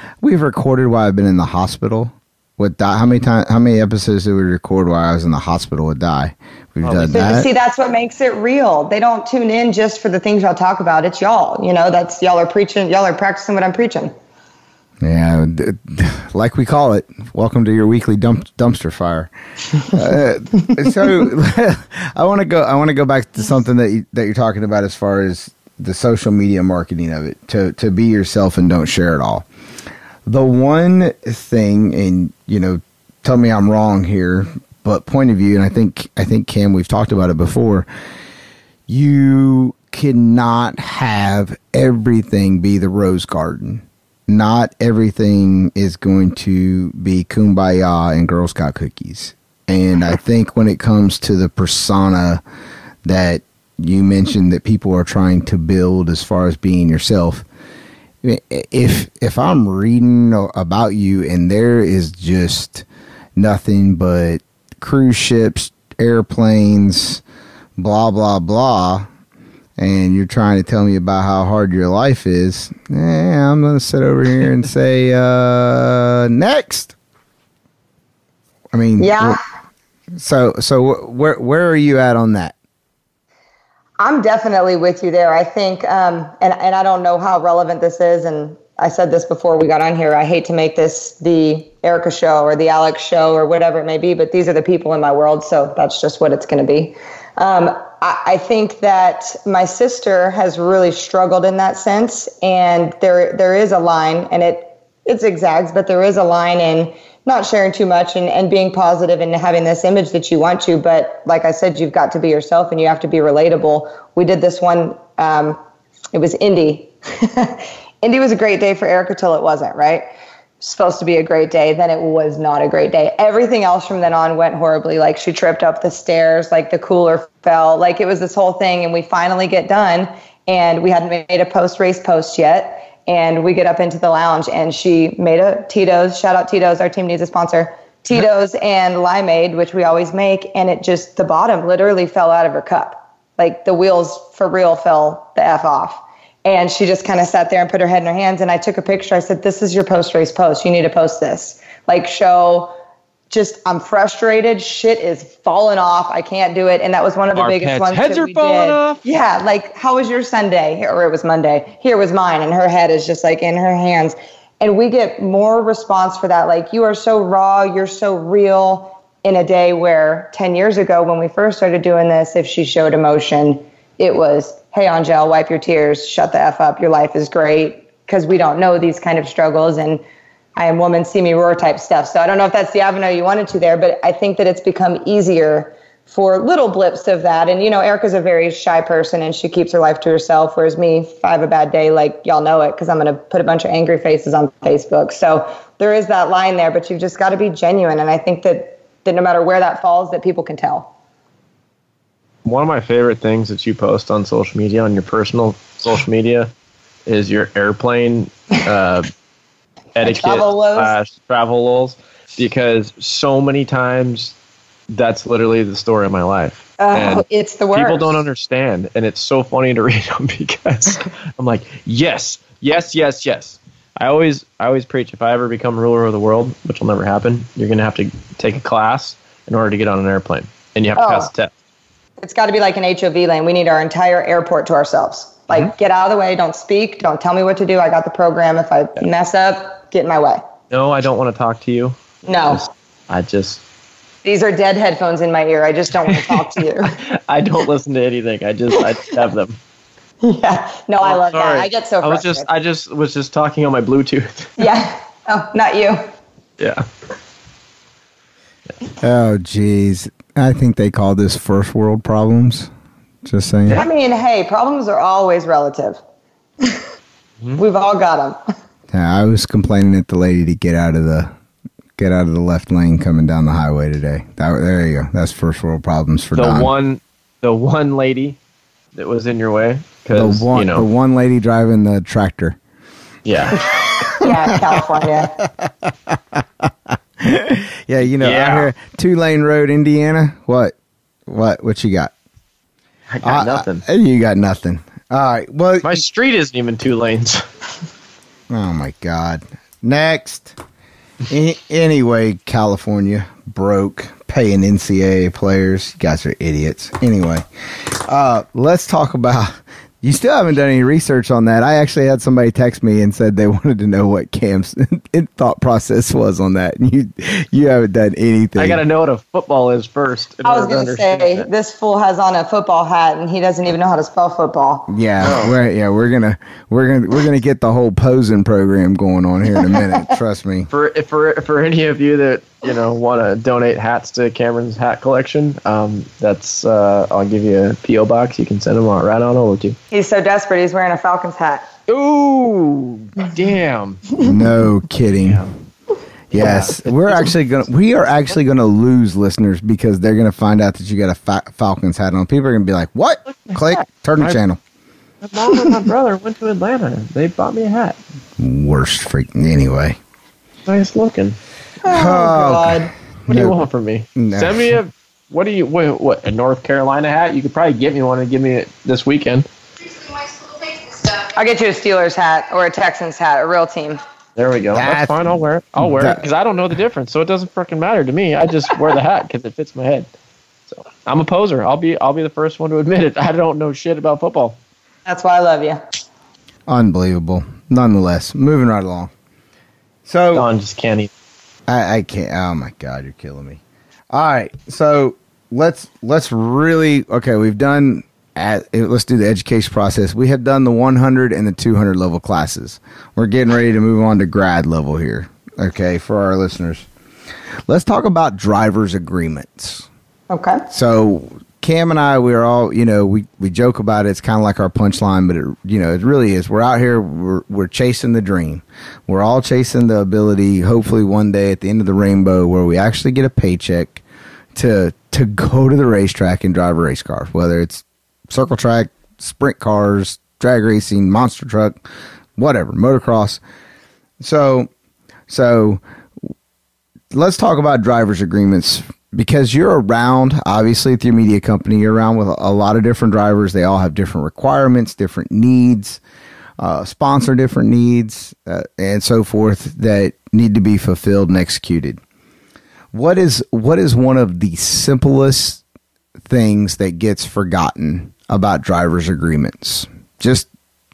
S3: we've recorded while I've been in the hospital with Di. How many times? How many episodes did we record while I was in the hospital with Di? We've
S4: Oh,
S3: done
S6: But
S3: that.
S6: See, that's what makes it real. They don't tune in just for the things y'all talk about. It's y'all. You know, that's y'all are preaching. Y'all are practicing what I'm preaching.
S3: Yeah, like we call it. Welcome to your weekly dump, dumpster fire. Uh, so I want to go. I want to go back to something that you, that you're talking about as far as the social media marketing of it. To to be yourself and don't share it all. The one thing, and you know, tell me I'm wrong here, but point of view, and I think I think Cam, we've talked about it before. You cannot have everything be the rose garden not everything is going to be kumbaya and Girl Scout cookies. And I think when it comes to the persona that you mentioned that people are trying to build as far as being yourself, if if I'm reading about you and there is just nothing but cruise ships, airplanes, blah blah blah, and you're trying to tell me about how hard your life is, eh, I'm going to sit over here and say, uh, next. I mean,
S6: Yeah.
S3: So, so where where are you at on that?
S6: I'm definitely with you there. I think, um, and and I don't know how relevant this is, and I said this before we got on here. I hate to make this the Erica show or the Alex show or whatever it may be, but these are the people in my world, so that's just what it's going to be. Um, I, I think that my sister has really struggled in that sense, and there there is a line, and it it zigzags, but there is a line in not sharing too much and, and being positive and having this image that you want to. But like I said, you've got to be yourself and you have to be relatable. We did this one, um, it was Indy. Indy was a great day for Erica till it wasn't, right? Supposed to be a great day, then it was not a great day. Everything else from then on went horribly. Like she tripped up the stairs, like the cooler fell, like it was this whole thing. And we finally get done, and we hadn't made a post race post yet and we get up into the lounge and she made a Tito's. Shout out Tito's, our team needs a sponsor. Tito's and limeade, which we always make, and it just the bottom literally fell out of her cup. Like the wheels for real fell the F off. And she just kind of sat there and put her head in her hands. And I took a picture. I said, This is your post race post. You need to post this. Like, show just, I'm frustrated. Shit is falling off. I can't do it. And that was one of the
S4: Our
S6: biggest ones.
S4: heads
S6: that
S4: are
S6: we
S4: falling
S6: did.
S4: off?
S6: Yeah, like how was your Sunday? Or it was Monday. Here was mine, and her head is just like in her hands. And we get more response for that. Like you are so raw, you're so real. In a day where 10 years ago, when we first started doing this, if she showed emotion, it was, hey, Angel, wipe your tears, shut the F up, your life is great. Because we don't know these kind of struggles. And I am woman, see me roar type stuff. So I don't know if that's the avenue you wanted to there, but I think that it's become easier for little blips of that. And, you know, Erica's a very shy person and she keeps her life to herself, whereas me, if I have a bad day, like y'all know it, because I'm going to put a bunch of angry faces on Facebook. So there is that line there, but you've just got to be genuine. And I think that, that no matter where that falls, that people can tell.
S4: One of my favorite things that you post on social media, on your personal social media, is your airplane uh, etiquette
S6: travel
S4: slash travel lulls. Because so many times, that's literally the story of my life.
S6: Oh,
S4: And
S6: it's the worst.
S4: people don't understand, and it's so funny to read them because I'm like, yes, yes, yes, yes. I always, I always preach. If I ever become ruler of the world, which will never happen, you're gonna have to take a class in order to get on an airplane, and you have to
S6: Oh.
S4: pass a test.
S6: It's got to be like an HOV lane. We need our entire airport to ourselves. Like,
S4: Mm-hmm.
S6: get out of the way. Don't speak. Don't tell me what to do. I got the program. If I mess up, get in my way.
S4: No, I don't want to talk to you.
S6: No,
S4: Just- I just,
S6: these are dead headphones in my ear. I just don't want to talk to you.
S4: I don't listen to anything. I just, I just have them.
S6: yeah. No, I
S4: Oh,
S6: love
S4: sorry.
S6: that. I get so
S4: I was just, I just was just talking on my Bluetooth.
S6: yeah. Oh, not you.
S4: yeah.
S3: Oh, geez. I think they call this first world problems. Just saying.
S6: I mean, hey, problems are always relative.
S4: Hmm?
S6: We've all got them.
S3: Yeah, I was complaining at the lady to get out of the get out of the left lane coming down the highway today. That, there you go. That's first world problems for
S4: The
S3: Don.
S4: one, the one lady that was in your way,
S3: the
S4: because
S3: one,
S4: you know,
S3: the one lady driving the tractor.
S4: yeah.
S6: Yeah, California.
S3: Yeah, you know,
S4: Yeah.
S3: out here, two lane road, Indiana. What, what, what you got?
S4: I got
S3: I-
S4: nothing.
S3: I- you got nothing. All right. Well,
S4: My street isn't even two lanes.
S3: oh my God. Next. A- anyway, California broke paying NCAA players. You guys are idiots. Anyway, uh, let's talk about. You still haven't done any research on that. I actually had somebody text me and said they wanted to know what Cam's thought process was on that. And you, you haven't done anything.
S4: I got to know what a football is first.
S6: I was going to say
S4: it.
S6: this fool has on a football hat and he doesn't even know how to spell football.
S3: Yeah,
S4: Oh.
S3: we're yeah we're gonna we're gonna we're gonna get the whole posing program going on here in a minute. Trust me.
S4: For for for any of you that you know want to donate hats to Cameron's hat collection, um, that's uh, I'll give you a PO box. You can send them on, right on over to.
S6: He's so desperate he's wearing a Falcons hat.
S4: Ooh, damn!
S3: No kidding. Yes, we're actually gonna we are actually gonna lose listeners because they're gonna find out that you got a fa- Falcons hat on. People are gonna be like, "What?" Click, turn the
S4: I-
S3: channel.
S4: My mom and my brother went to Atlanta. They bought me a hat.
S3: Worst freaking anyway.
S4: Nice looking.
S6: Oh, oh God.
S4: What do you want from me?
S3: No.
S4: Send me a. What do you? What, what? A North Carolina hat? You could probably get me one and give me it this weekend.
S6: I'll get you a Steelers hat or a Texans hat, a real team.
S4: There we go.
S3: That's-
S4: That's fine. I'll wear it. I'll wear it because I don't know the difference, so it doesn't freaking matter to me. I just wear the hat because it fits my head. So I'm a poser. I'll be. I'll be the first one to admit it. I don't know shit about football.
S6: That's why I love you.
S3: Unbelievable. Nonetheless, moving right along. So
S4: Don just can't eat.
S3: I, I can't. Oh my god, you're killing me. All right, so let's let's really okay. We've done. At, let's do the education process. We have done the 100 and the 200 level classes. We're getting ready to move on to grad level here. Okay, for our listeners, let's talk about drivers agreements.
S6: Okay.
S3: So Cam and I, we're all, you know, we, we joke about it. It's kind of like our punchline, but it, you know, it really is. We're out here, we're, we're chasing the dream. We're all chasing the ability, hopefully one day at the end of the rainbow, where we actually get a paycheck to, to go to the racetrack and drive a race car, whether it's circle track, sprint cars, drag racing, monster truck, whatever, motocross. So, so let's talk about drivers agreements because you're around obviously with your media company you're around with a lot of different drivers. They all have different requirements different needs uh, sponsor different needs uh, and so forth that need to be fulfilled and executed. What is what is one of the simplest things that gets forgotten about drivers agreements? Just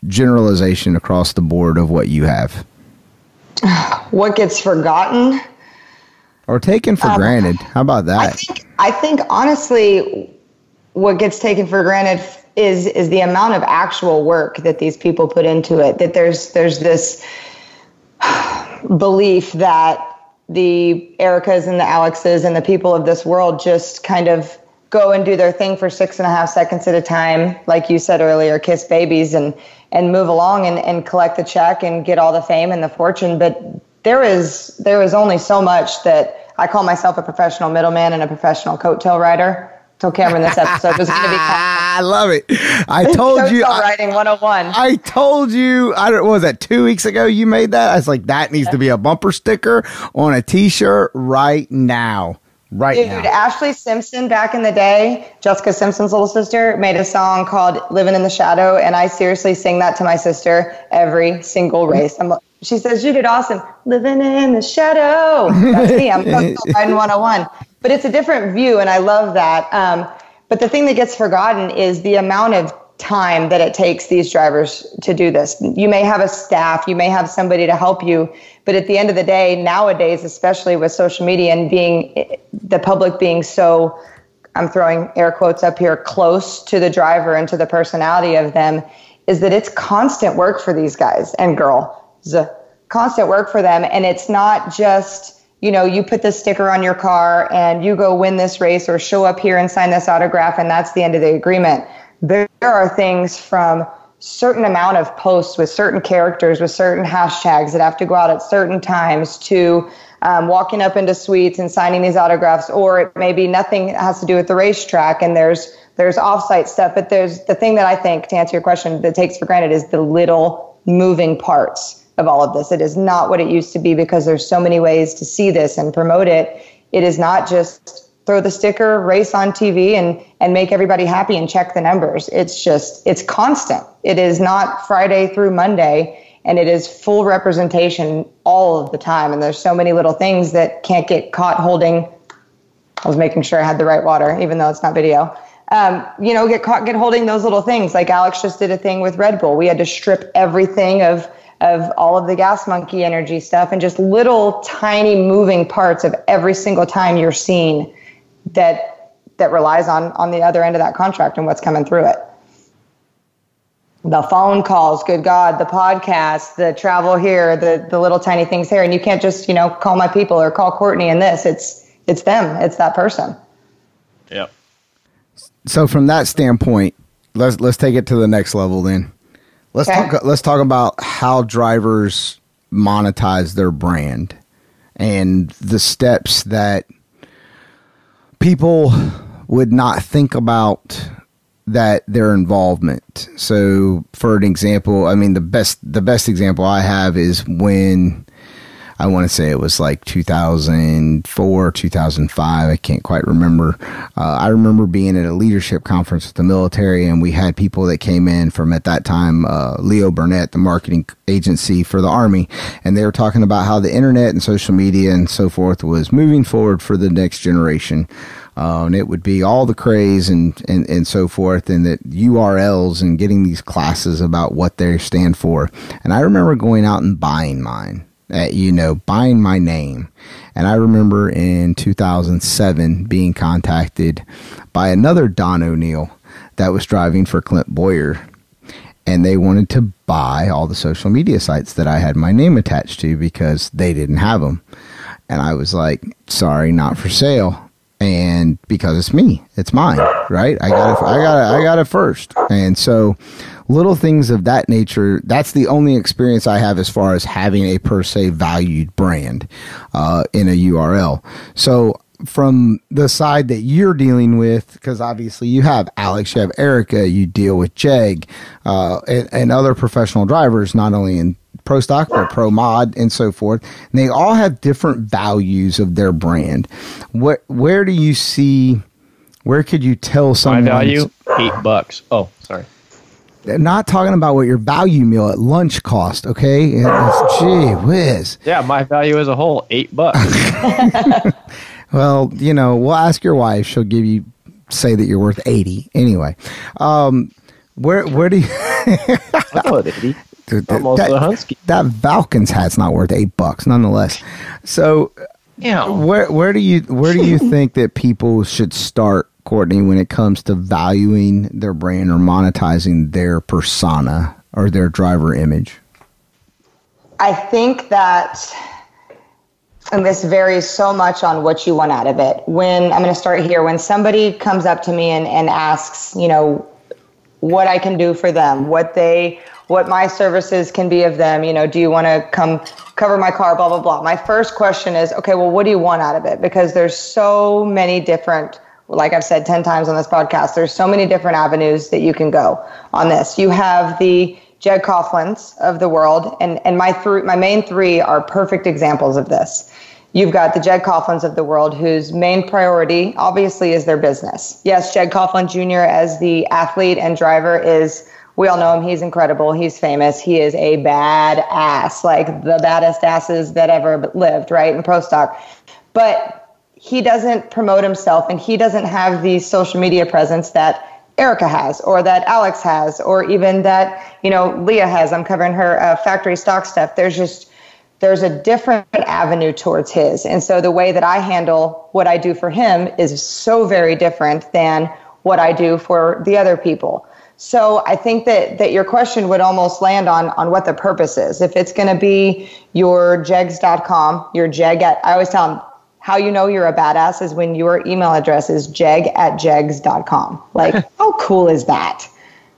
S3: generalization across the board of what you have.
S6: What gets forgotten?
S3: Or taken for um, granted how about that?
S6: I think I think honestly, what gets taken for granted is is the amount of actual work that these people put into it. That there's there's this belief that the Ericas and the Alexes and the people of this world just kind of go and do their thing for six and a half seconds at a time, like you said earlier, kiss babies and and move along and, and collect the check and get all the fame and the fortune. But there is there is only so much that I call myself a professional middleman and a professional coattail rider. Told Cameron this episode was going to be called
S3: I love it. I told you. I,
S6: Riding 101.
S3: I told you. I don't. What was that? Two weeks ago, you made that. I was like, that needs to be a bumper sticker on a T-shirt right now. Right
S6: Dude,
S3: now.
S6: Ashlee Simpson back in the day, Jessica Simpson's little sister, made a song called "Living in the Shadow," and I seriously sing that to my sister every single race. I'm, she says, "You did awesome, living in the shadow." That's me. I'm Coastal riding 101, but it's a different view, and I love that. Um, but the thing that gets forgotten is the amount of time that it takes these drivers to do this. You may have a staff, you may have somebody to help you, but at the end of the day, nowadays, especially with social media and being the public being so, I'm throwing air quotes up here, close to the driver and to the personality of them, is that it's constant work for these guys and girls. Constant work for them. And it's not just, you know, you put this sticker on your car and you go win this race or show up here and sign this autograph and that's the end of the agreement. There are things from certain amount of posts with certain characters with certain hashtags that have to go out at certain times to um, walking up into suites and signing these autographs or it may be nothing has to do with the racetrack and there's there's offsite stuff but there's the thing that i think to answer your question that takes for granted is the little moving parts of all of this it is not what it used to be because there's so many ways to see this and promote it it is not just throw the sticker, race on TV, and and make everybody happy and check the numbers. It's just it's constant. It is not Friday through Monday, and it is full representation all of the time. And there's so many little things that can't get caught holding. I was making sure I had the right water, even though it's not video. Um, you know, get caught, get holding those little things. Like Alex just did a thing with Red Bull. We had to strip everything of of all of the gas monkey energy stuff and just little tiny moving parts of every single time you're seen that that relies on on the other end of that contract and what's coming through it. The phone calls good god the podcast the travel here the the little tiny things here. And you can't just you know call my people or call courtney and this. It's it's them. It's that person.
S4: Yep.
S3: So from that standpoint, let's let's take it to the next level then. Let's
S6: Okay.
S3: talk let's talk about how drivers monetize their brand and the steps that people would not think about that their involvement. So for an example, I mean the best the best example I have is when I want to say it was like 2004, 2005. I can't quite remember. Uh, I remember being at a leadership conference with the military, and we had people that came in from at that time uh, Leo Burnett, the marketing agency for the Army, and they were talking about how the internet and social media and so forth was moving forward for the next generation. Uh, and it would be all the craze and, and, and so forth, and that URLs and getting these classes about what they stand for. And I remember going out and buying mine uh, you know, buying my name. And I remember in 2007 being contacted by another Don O'Neill that was driving for Clint Bowyer. And they wanted to buy all the social media sites that I had my name attached to because they didn't have them. And I was like, sorry, not for sale. And because it's me, it's mine, right? I got it. I got it. I got it first. And so, little things of that nature. That's the only experience I have as far as having a per se valued brand uh, in a URL. So from the side that you're dealing with, because obviously you have Alex, you have Erica, you deal with Jeg, uh, and, and other professional drivers, not only in pro stock or pro mod and so forth. And they all have different values of their brand. What where do you see? Where could you tell someone?
S4: My value eight bucks. Oh, sorry.
S3: not talking about what your value meal at lunch cost, okay? It's, gee whiz.
S4: Yeah, my value as a whole eight bucks.
S3: Well, you know, we'll ask your wife. She'll give you say that you're worth eighty anyway. Um, where where do you?
S4: I call it eighty.
S3: Dude,
S4: Almost
S3: that,
S4: a husky.
S3: that Falcons hat's not worth eight bucks, nonetheless. So,
S4: Yeah.
S3: where where do you where do you think that people should start, Courtney, when it comes to valuing their brand or monetizing their persona or their driver image?
S6: I think that, and this varies so much on what you want out of it. When I'm going to start here, when somebody comes up to me and, and asks, you know, what I can do for them, what they, what my services can be of them, you know, do you want to come cover my car, blah, blah, blah. My first question is, okay, well, what do you want out of it? Because there's so many different, like I've said 10 times on this podcast, there's so many different avenues that you can go on this. You have the Jeg Coughlin's of the world, and, and my, th- my main three are perfect examples of this. You've got the Jeg Coughlin's of the world, whose main priority, obviously, is their business. Yes, Jeg Coughlin Jr. as the athlete and driver is, we all know him. He's incredible. He's famous. He is a bad ass, like the baddest asses that ever lived, right, in pro stock. But he doesn't promote himself and he doesn't have the social media presence that Erica has, or that Alex has, or even that you know Leah has. I'm covering her uh, factory stock stuff. There's just there's a different avenue towards his, and so the way that I handle what I do for him is so very different than what I do for the other people. So I think that that your question would almost land on on what the purpose is. If it's going to be your jegs.com, your jeg at I always tell them how you know you're a badass is when your email address is jeg at jegs.com. Like, how cool is that?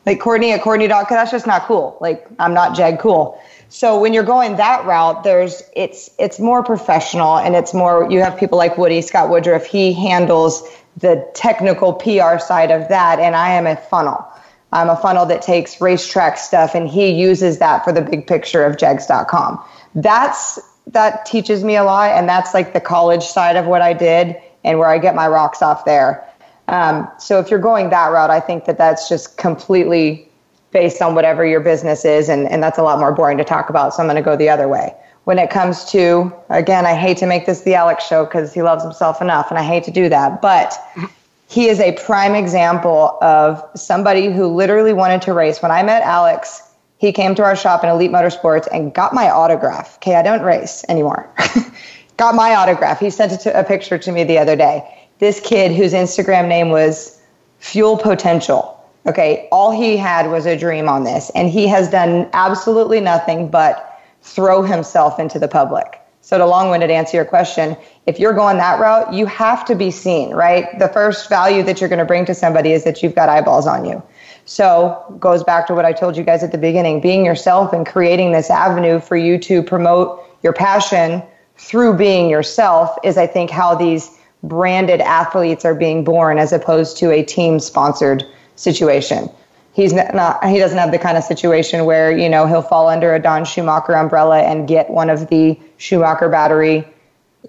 S6: Like Courtney at Courtney dot that's just not cool. Like I'm not Jeg cool. So when you're going that route, there's it's it's more professional and it's more you have people like Woody, Scott Woodruff, he handles the technical PR side of that, and I am a funnel. I'm a funnel that takes racetrack stuff and he uses that for the big picture of jegs.com. That's that teaches me a lot and that's like the college side of what I did and where I get my rocks off there. Um, so if you're going that route, I think that that's just completely based on whatever your business is. And, and that's a lot more boring to talk about. So I'm going to go the other way. When it comes to, again, I hate to make this the Alex show because he loves himself enough and I hate to do that. But he is a prime example of somebody who literally wanted to race. When I met Alex, he came to our shop in Elite Motorsports and got my autograph. Okay, I don't race anymore. got my autograph. He sent a picture to me the other day. This kid whose Instagram name was Fuel Potential. Okay, all he had was a dream on this, and he has done absolutely nothing but throw himself into the public. So, to long winded answer your question, if you're going that route, you have to be seen, right? The first value that you're going to bring to somebody is that you've got eyeballs on you. So, goes back to what I told you guys at the beginning being yourself and creating this avenue for you to promote your passion through being yourself is, I think, how these branded athletes are being born as opposed to a team sponsored situation. He's not, he doesn't have the kind of situation where, you know, he'll fall under a Don Schumacher umbrella and get one of the Schumacher battery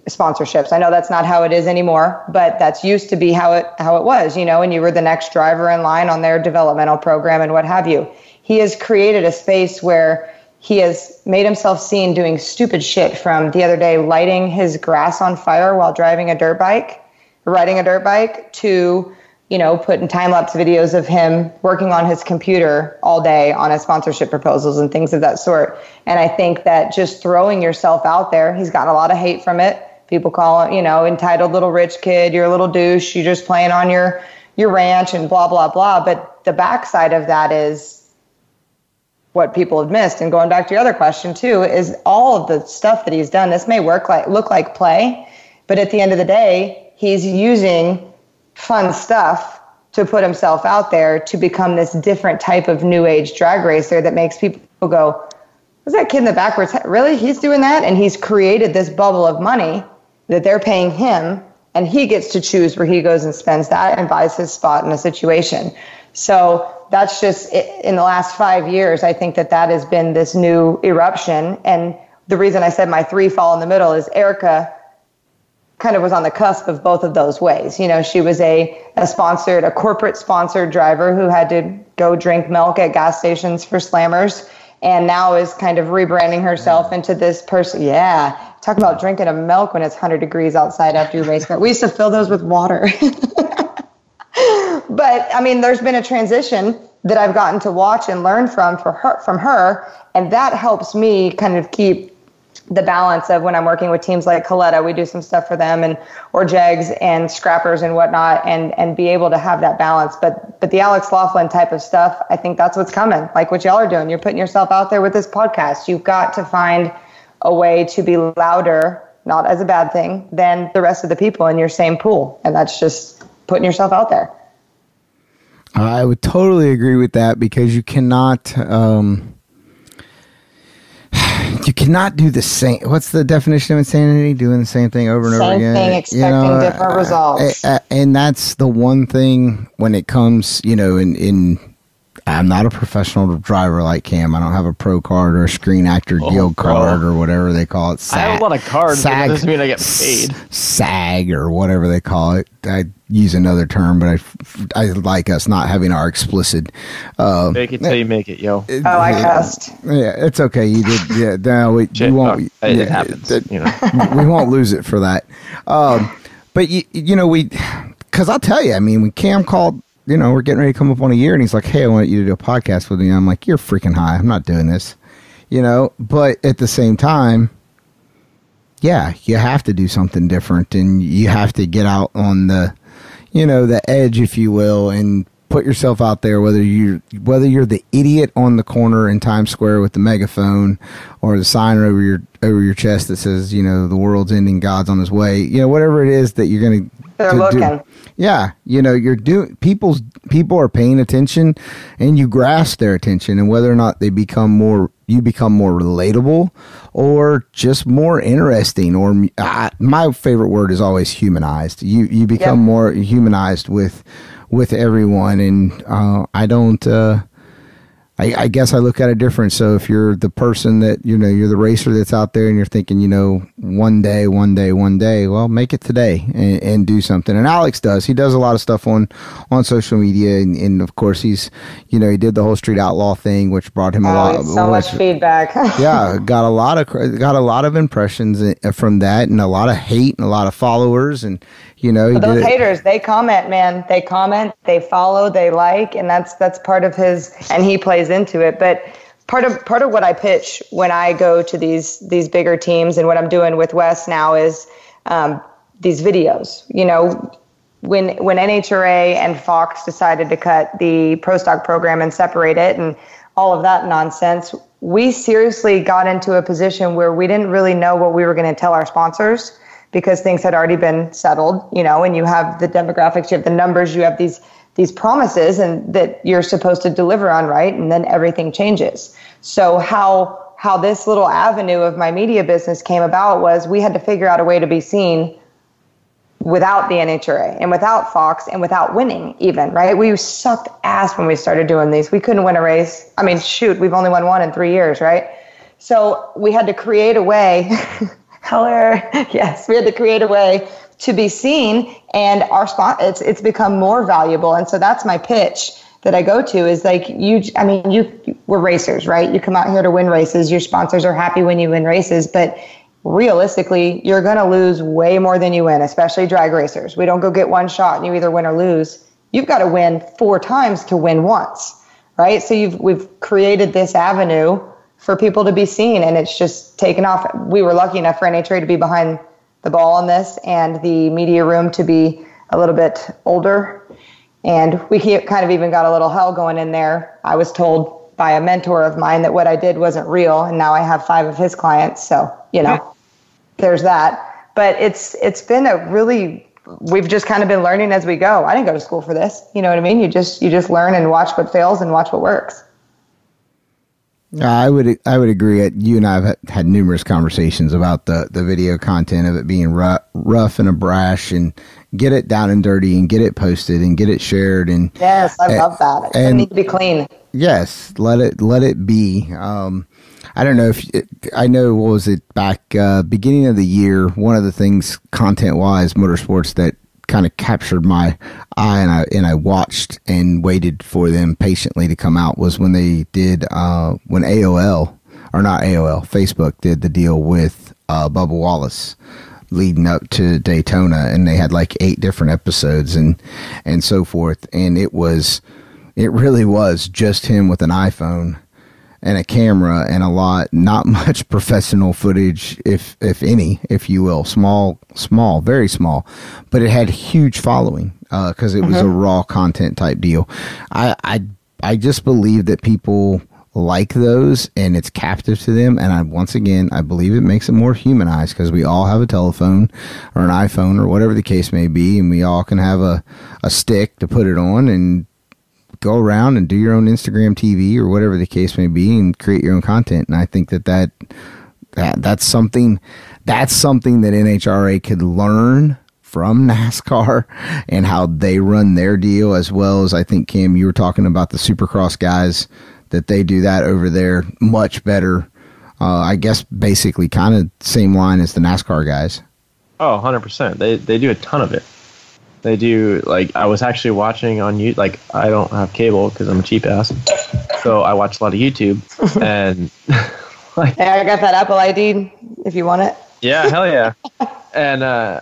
S6: sponsorships. I know that's not how it is anymore, but that's used to be how it how it was, you know, and you were the next driver in line on their developmental program and what have you. He has created a space where he has made himself seen doing stupid shit from the other day lighting his grass on fire while driving a dirt bike, riding a dirt bike to you know, putting time lapse videos of him working on his computer all day on his sponsorship proposals and things of that sort. And I think that just throwing yourself out there, he's gotten a lot of hate from it. People call him, you know, entitled little rich kid, you're a little douche, you're just playing on your your ranch and blah blah blah. But the backside of that is what people have missed. And going back to your other question too, is all of the stuff that he's done. This may work like look like play, but at the end of the day, he's using fun stuff to put himself out there to become this different type of new age drag racer that makes people go, was that kid in the backwards? Really? He's doing that? And he's created this bubble of money that they're paying him, and he gets to choose where he goes and spends that and buys his spot in a situation. So that's just in the last five years, I think that that has been this new eruption. And the reason I said my three fall in the middle is Erica kind of was on the cusp of both of those ways. You know, she was a, a sponsored, a corporate sponsored driver who had to go drink milk at gas stations for slammers and now is kind of rebranding herself mm. into this person. Yeah. Talk about drinking a milk when it's 100 degrees outside after your race car. We used to fill those with water. but I mean, there's been a transition that I've gotten to watch and learn from for her, from her, and that helps me kind of keep the balance of when I'm working with teams like Kalitta, we do some stuff for them and or Jegs and scrappers and whatnot and and be able to have that balance. But but the Alex Laughlin type of stuff, I think that's what's coming. Like what y'all are doing. You're putting yourself out there with this podcast. You've got to find a way to be louder, not as a bad thing, than the rest of the people in your same pool. And that's just putting yourself out there.
S3: I would totally agree with that because you cannot um you cannot do the same. What's the definition of insanity? Doing the same thing over and
S6: Same
S3: over again.
S6: thing, expecting different results.
S3: uh, and that's the one thing when it comes, you know, in in. I'm not a professional driver like Cam. I don't have a pro card or a screen actor guild
S4: bro.
S3: card or whatever they call it.
S4: SAG, I have a lot of cards, but that
S3: SAG,
S4: doesn't mean I get paid.
S3: SAG or whatever they call it. I use another term, but I, I like us not having our explicit. Uh,
S4: Make it till you make it, yo.
S6: Oh, I cussed.
S3: yeah, it's okay. You did. Yeah, no, we,
S4: Shit,
S3: you won't.
S4: oh, it happens,
S3: that-
S4: you know.
S3: we won't lose it for that. Um, but you, you know, we, because I'll tell you, I mean, when Cam called, you know, we're getting ready to come up on a year, and he's like, "Hey, I want you to do a podcast with me." I'm like, "You're freaking high. I'm not doing this," you know. But at the same time, yeah, you have to do something different, and you have to get out on the, you know, the edge, if you will, and put yourself out there. Whether you whether you're the idiot on the corner in Times Square with the megaphone, or the sign over your over your chest that says, you know, the world's ending, God's on his way. You know, whatever it is that you're going
S6: They're
S3: to
S6: looking.
S3: do. Yeah, you know, you're doing people's people are paying attention, and you grasp their attention, and whether or not they become more, you become more relatable, or just more interesting, or uh, my favorite word is always humanized. You you become
S6: Yep.
S3: more humanized with with everyone, and uh, I don't. Uh, I, I guess I look at it different. So if you're the person that you know, you're the racer that's out there, and you're thinking, you know, one day, one day, one day, well, make it today and, and do something. And Alex does. He does a lot of stuff on on social media, and, and of course, he's, you know, he did the whole street outlaw thing, which brought him a lot.
S6: Of Oh, so much feedback.
S3: yeah, got a lot of got a lot of impressions uh, from that, and a lot of hate and a lot of followers, and you know, he
S6: But
S3: did
S6: those
S3: it.
S6: haters, they comment, man. They comment, they follow, they like, and that's that's part of his and he plays into it. But part of part of what I pitch when I go to these these bigger teams and what I'm doing with Wes now is um, these videos. You know, when when NHRA and Fox decided to cut the pro stock program and separate it and all of that nonsense, we seriously got into a position where we didn't really know what we were going to tell our sponsors because things had already been settled, you know, and you have the demographics, you have the numbers, you have these these promises and that you're supposed to deliver on, right? And then everything changes. So how how this little avenue of my media business came about was we had to figure out a way to be seen without the NHRA and without Fox and without winning even, right? We sucked ass when we started doing these. We couldn't win a race. I mean, shoot, we've only won one in 3 years, right? So we had to create a way Hello. Yes, we had to create a way to be seen, and our spot it's it's become more valuable. And so that's my pitch that I go to is like you. I mean, you we're racers, right? You come out here to win races. Your sponsors are happy when you win races, but realistically, you're going to lose way more than you win, especially drag racers. We don't go get one shot and you either win or lose. You've got to win four times to win once, right? So you've we've created this avenue for people to be seen and it's just taken off. We were lucky enough for NHRA to be behind the ball on this and the media room to be a little bit older. And we kind of even got a little hell going in there. I was told by a mentor of mine that what I did wasn't real and now I have five of his clients. So, you know, there's that. But it's it's been a really we've just kind of been learning as we go. I didn't go to school for this. You know what I mean? You just you just learn and watch what fails and watch what works.
S3: I would I would agree. You and I have had numerous conversations about the, the video content of it being rough, rough and a brash, and get it down and dirty, and get it posted, and get it shared, and
S6: Yes, I
S3: and-
S6: love that. It
S3: and-
S6: need to be clean.
S3: yes, let it let it be. Um, I don't know if I know what was it back uh, beginning of the year. One of the things content wise, motorsports that kind of captured my eye and I and I watched and waited for them patiently to come out was when they did uh, when AOL or not AOL Facebook did the deal with uh, Bubba Wallace leading up to Daytona and they had like eight different episodes and and so forth. And it was it really was just him with an iPhone and a camera and a lot not much professional footage if if any if you will. Small small very small. But it had huge following uh, because it was a mm-hmm. raw content type deal. I, I i just believe that people like those and it's captive to them. And i once again i believe it makes it more humanized because we all have a telephone or an iphone or whatever the case may be and we all can have a, a stick to put it on and go around and do your own Instagram TV or whatever the case may be and create your own content. And I think that that, that that's something that's something that NHRA could learn from NASCAR and how they run their deal as well as I think Kim you were talking about the Supercross guys that they do that over there much better. Uh, I guess basically kind of same line as the NASCAR guys.
S4: Oh, 100%. They they do a ton of it. They do like I was actually watching on you like I don't have cable because I'm a cheap ass. So I watch a lot of YouTube and like
S6: Hey, I got that Apple ID if you want it.
S4: yeah, hell yeah. And uh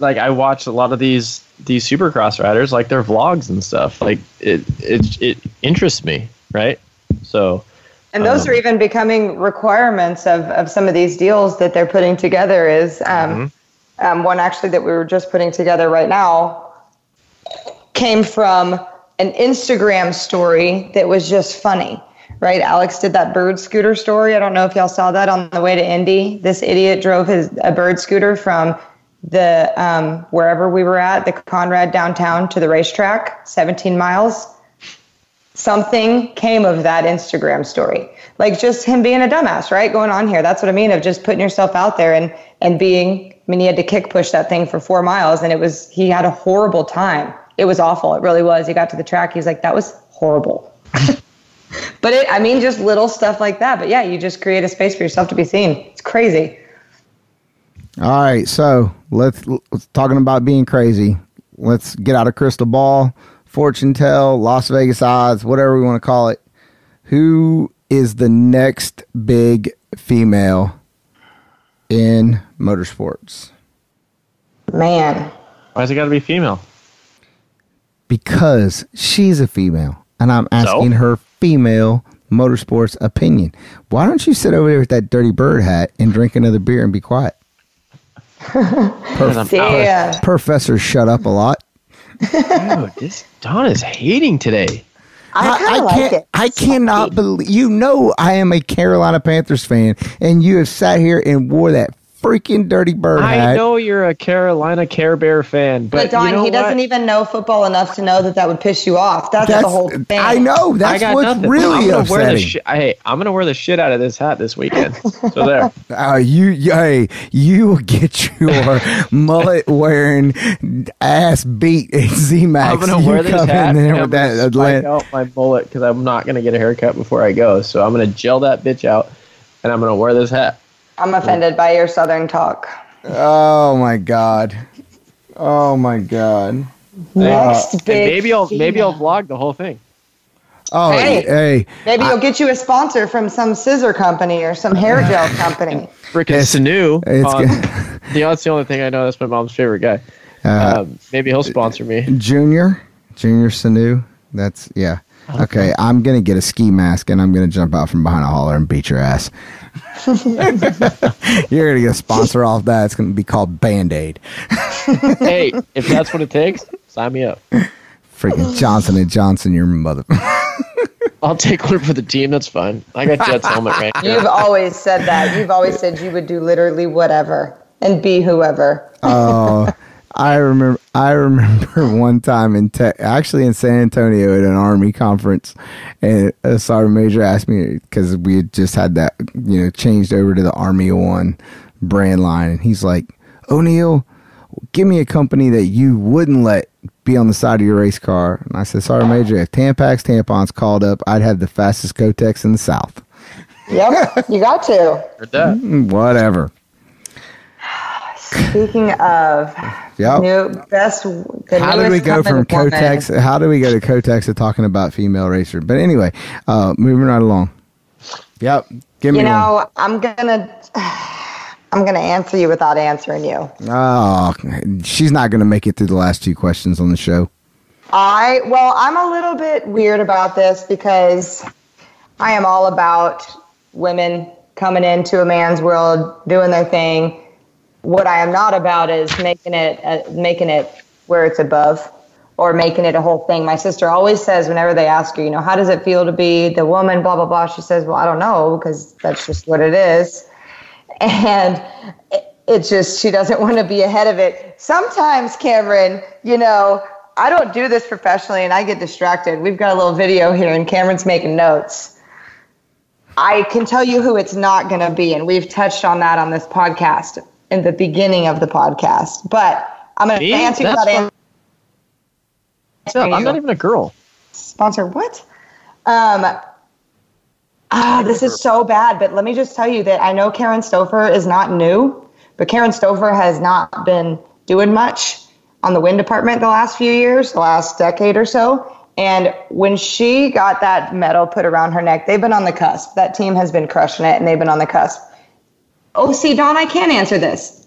S4: like I watch a lot of these these supercross riders like their vlogs and stuff. Like it it it interests me, right? So
S6: And those are even becoming requirements of, of some of these deals that they're putting together. Is um, um, one actually that we were just putting together right now came from an Instagram story that was just funny. Right, Alex did that bird scooter story. I don't know if y'all saw that on the way to Indy. This idiot drove his a bird scooter from the um, wherever we were at, the Conrad downtown, to the racetrack, 17 miles something came of that Instagram story. Like just him being a dumbass, right? Going on here. That's what I mean of just putting yourself out there and and being I mean he had to kick push that thing for 4 miles and it was he had a horrible time. It was awful. It really was. He got to the track. He was like that was horrible. But it, I mean, just little stuff like that. But yeah, you just create a space for yourself to be seen. It's crazy.
S3: All right, so let's, let's talking about being crazy. Let's get out of crystal ball, fortune tell, Las Vegas odds, whatever we want to call it. Who is the next big female in motorsports?
S6: Man, Why
S4: Why's it got to be female?
S3: Because she's a female, and I'm asking her female motorsports opinion. Why don't you sit over there with that dirty bird hat and drink another beer and be quiet?
S4: Because I'm
S6: yeah.
S3: Professor, shut up a lot.
S4: Dude, this Don is hating today.
S6: I like
S3: can't.
S6: it.
S3: I cannot believe. You know, I am a Carolina Panthers fan, and you have sat here and wore that freaking dirty bird
S4: I
S3: hat.
S4: know you're a Carolina Care Bear fan, but,
S6: But Don,
S4: you know
S6: he doesn't even know football enough to know that that would piss you off. That's,
S3: That's,
S6: the whole thing.
S3: I know.
S4: I
S3: That's
S4: got
S3: what's
S4: nothing. I'm
S3: really
S4: gonna wear the
S3: upsetting.
S4: Hey, I'm gonna wear the shit out of this hat this weekend. So there.
S3: Uh, you, you- hey, you will get your mullet wearing ass beat at Z Max.
S4: I'm gonna
S3: you
S4: wear this hat
S3: in
S4: and
S3: there
S4: I'm
S3: with
S4: gonna
S3: that
S4: spike
S3: Atlanta.
S4: out my mullet because I'm not gonna get a haircut before I go. So I'm gonna gel that bitch out, and I'm gonna wear this hat.
S6: I'm offended by your southern talk.
S3: Oh my god. Oh my god.
S6: Next
S4: And
S6: big
S4: maybe I'll maybe I'll vlog the whole thing.
S3: Oh
S6: Hey.
S3: hey,
S6: Maybe you'll get you a sponsor from some scissor company or some hair gel company.
S4: Freaking
S3: It's-
S4: Sanu.
S3: it's
S4: on-
S3: good.
S4: the that's the only thing I know. That's my mom's favorite guy.
S3: Uh,
S4: um, maybe he'll sponsor me.
S3: Junior, Junior Sanu. That's yeah. Okay, I'm gonna get a ski mask and I'm gonna jump out from behind a holler and beat your ass. You're gonna get a sponsor off that. It's gonna be called Band Aid.
S4: hey, if that's what it takes, sign me up.
S3: Freaking Johnson and Johnson, your mother.
S4: I'll take one for the team. That's fine. I got Jet's helmet right
S6: You've always said that. You've always said you would do literally whatever and be whoever.
S3: Oh, I remember. I remember one time in te- actually in San Antonio at an army conference, and a sergeant major asked me because we had just had that you know changed over to the Army One brand line, and he's like, "O'Neill, give me a company that you wouldn't let be on the side of your race car." And I said, "Sergeant Major, if Tampax tampons called up, I'd have the fastest Kotex in the South."
S6: Yep, you got to.
S4: Heard that.
S3: Mm-hmm, whatever.
S6: Speaking of
S3: Yep.
S6: new best, the
S3: How did
S6: newest
S3: we go from
S6: woman.
S3: Kotex? How do we go to Kotex to talking about female racer? But anyway, uh, moving right along. Yep, give me
S6: You know, I'm gonna, I'm gonna answer you without answering you.
S3: one. Oh, she's not going to make it through the last two questions on the show.
S6: I well, I'm a little bit weird about this because I am all about women coming into a man's world, doing their thing. What I am not about is making it uh, making it where it's above or making it a whole thing. My sister always says whenever they ask her, you know, how does it feel to be the woman, blah blah blah. She says, well, I don't know because that's just what it is, and it, it's just she doesn't want to be ahead of it. Sometimes, Cameron, you know, I don't do this professionally and I get distracted. We've got a little video here and Cameron's making notes. I can tell you who it's not going to be, and we've touched on that on this podcast in the beginning of the podcast. But I'm going to answer that.
S4: No, I'm not even a girl.
S6: sponsor what? Um, ah, this is so bad, but let me just tell you that I know Karen Stoffer is not new, but Karen Stoffer has not been doing much on the wind department the last few years, the last decade or so. And when she got that medal put around her neck, they've been on the cusp. That team has been crushing it, and they've been on the cusp. Oh, see, Don, I can't answer this.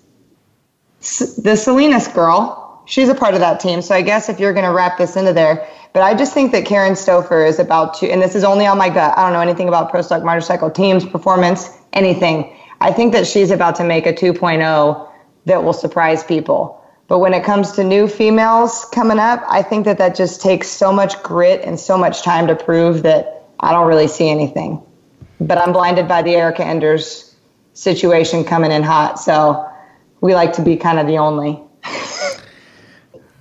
S6: S- the Salinas girl, she's a part of that team. So I guess if you're going to wrap this into there, but I just think that Karen Stoffer is about to, and this is only on my gut. I don't know anything about pro stock motorcycle teams, performance, anything. I think that she's about to make a 2.0 that will surprise people. But when it comes to new females coming up, I think that that just takes so much grit and so much time to prove that I don't really see anything. But I'm blinded by the Erica Enders situation coming in hot. So we like to be kind of the only.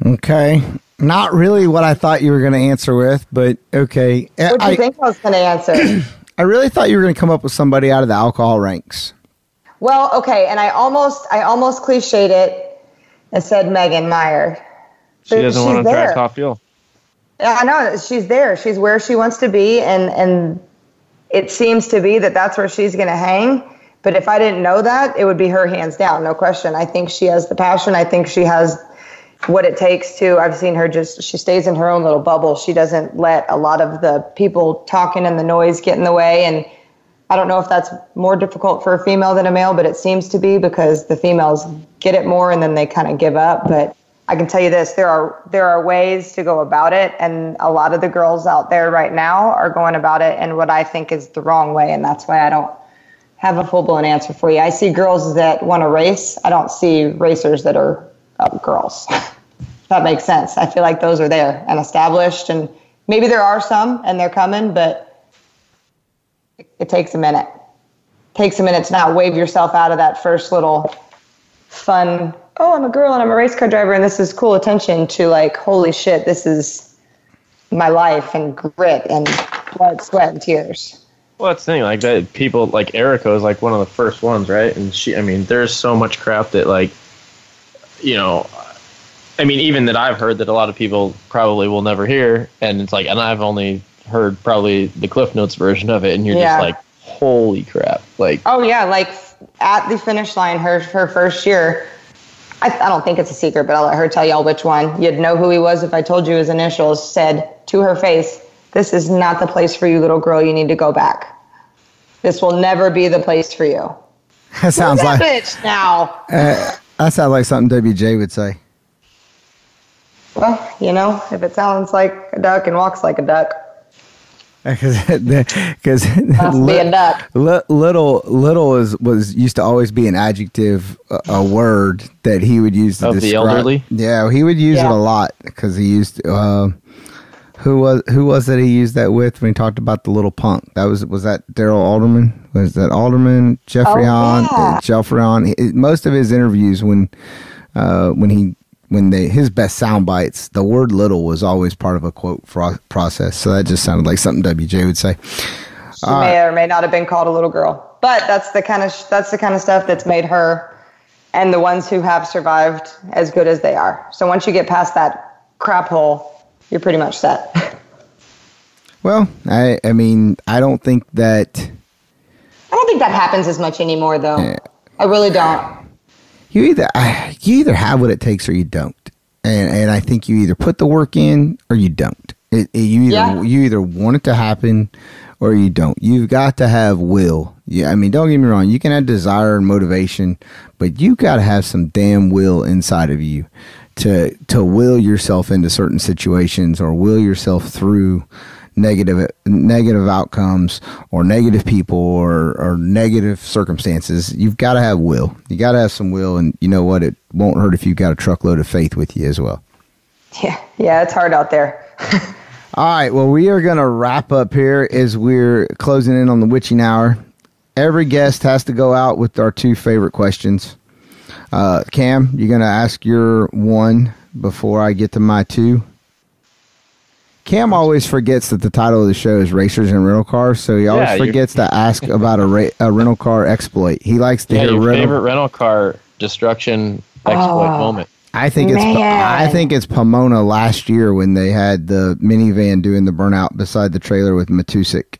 S3: Okay, not really what I thought you were going to answer with, but okay.
S6: What do you
S3: I,
S6: think I was going to answer?
S3: I really thought you were going to come up with somebody out of the alcohol ranks.
S6: well, okay, and I almost I almost cliched it and said Megan Meyer.
S4: She
S6: But
S4: doesn't want to
S6: there.
S4: drive top fuel.
S6: I know she's there. She's where she wants to be, and and it seems to be that that's where she's going to hang. But if I didn't know that, it would be her hands down, no question. I think she has the passion. I think she has what it takes to. I've seen her just. She stays in her own little bubble. She doesn't let a lot of the people talking and the noise get in the way. And I don't know if that's more difficult for a female than a male, but it seems to be because the females get it more and then they kind of give up. But I can tell you this: there are there are ways to go about it, and a lot of the girls out there right now are going about it in what I think is the wrong way, and that's why I don't have a full blown answer for you. I see girls that want to race. I don't see racers that are uh, girls. That makes sense. I feel like those are there and established, and maybe there are some and they're coming, but it takes a minute. takes a minute to not wave yourself out of that first little fun. Oh, I'm a girl and I'm a race car driver, and this is cool attention. To like, holy shit, this is my life and grit and blood, sweat, and tears.
S4: Well, that's the thing. Like that, people like Erica is like one of the first ones, right? And she, I mean, there's so much crap that like, you know, I mean, even that I've heard that a lot of people probably will never hear, and it's like, and I've only heard probably the Cliff Notes version of it, and you're
S6: Yeah.
S4: just like, holy crap! Like,
S6: Oh yeah, like at the finish line, her her first year. I, I don't think it's a secret, but I'll let her tell y'all which one. You'd know who he was if I told you his initials. Said to her face, "This is not the place for you, little girl. You need to go back. This will never be the place for you."
S3: That sounds
S6: that
S3: like
S6: bitch now.
S3: that sounds like something WJ would say.
S6: Well, you know, if it sounds like a duck and walks like a duck,
S3: Because
S6: must be a duck.
S3: little little is was used to always be an adjective, a, a word that he would use to
S4: Of the
S3: describe.
S4: elderly?
S3: Yeah, he would use
S6: Yeah.
S3: it a lot because he used. Uh, who was who was it he used that with when he talked about the little punk? That was was that Darrell Alderman? Was that Alderman Jeffrey
S6: Oh,
S3: Hahn?
S6: yeah.
S3: Uh, Jeffrey Hahn. He- Most of his interviews when uh, when he when they his best sound bites, the word "little" was always part of a quote fro- process. So that just sounded like something WJ would say.
S6: She may or may not have been called a little girl, but that's the kind of that's the kind of stuff that's made her and the ones who have survived as good as they are. So once you get past that crap hole, you're pretty much set.
S3: Well, I I mean I don't think that
S6: I don't think that happens as much anymore, though. I really don't.
S3: you either you either have what it takes or you don't, and and I think you either put the work in or you don't. It, it- you either
S6: Yeah.
S3: you either want it to happen or you don't. You've got to have will. Yeah, I mean, don't get me wrong. You can have desire and motivation, but you got to have some damn will inside of you to to will yourself into certain situations or will yourself through negative negative outcomes or negative people or or negative circumstances you've got to have will. You got to have some will and you know what? It won't hurt if you've got a truckload of faith with you as well.
S6: Yeah, yeah, it's hard out there.
S3: all right well we are going to wrap up here as we're closing in on the witching hour. Every guest has to go out with our two favorite questions uh, cam you're going to ask your one before i get to my two Cam always forgets that the title of the show is Racers and Rental Cars, so he always
S4: Yeah,
S3: forgets to ask about a, ra- a rental car exploit. He likes to
S4: yeah,
S3: hear
S4: your
S3: rental.
S4: favorite rental car destruction exploit
S6: Oh.
S4: moment.
S3: I think it's
S6: Man.
S3: I think it's Pomona last year when they had the minivan doing the burnout beside the trailer with Matusik.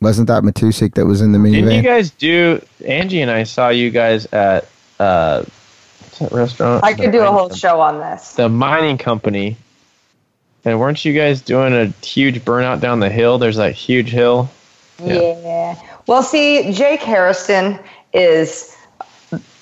S3: Wasn't that Matusik that was in the minivan?
S4: Didn't you guys do? Angie and I saw you guys at uh, restaurant?
S6: I could do a whole
S4: com-
S6: show on this.
S4: The mining company. And weren't you guys doing a huge burnout down the hill? There's that huge hill.
S6: Yeah. Well, see, Jake Harrison is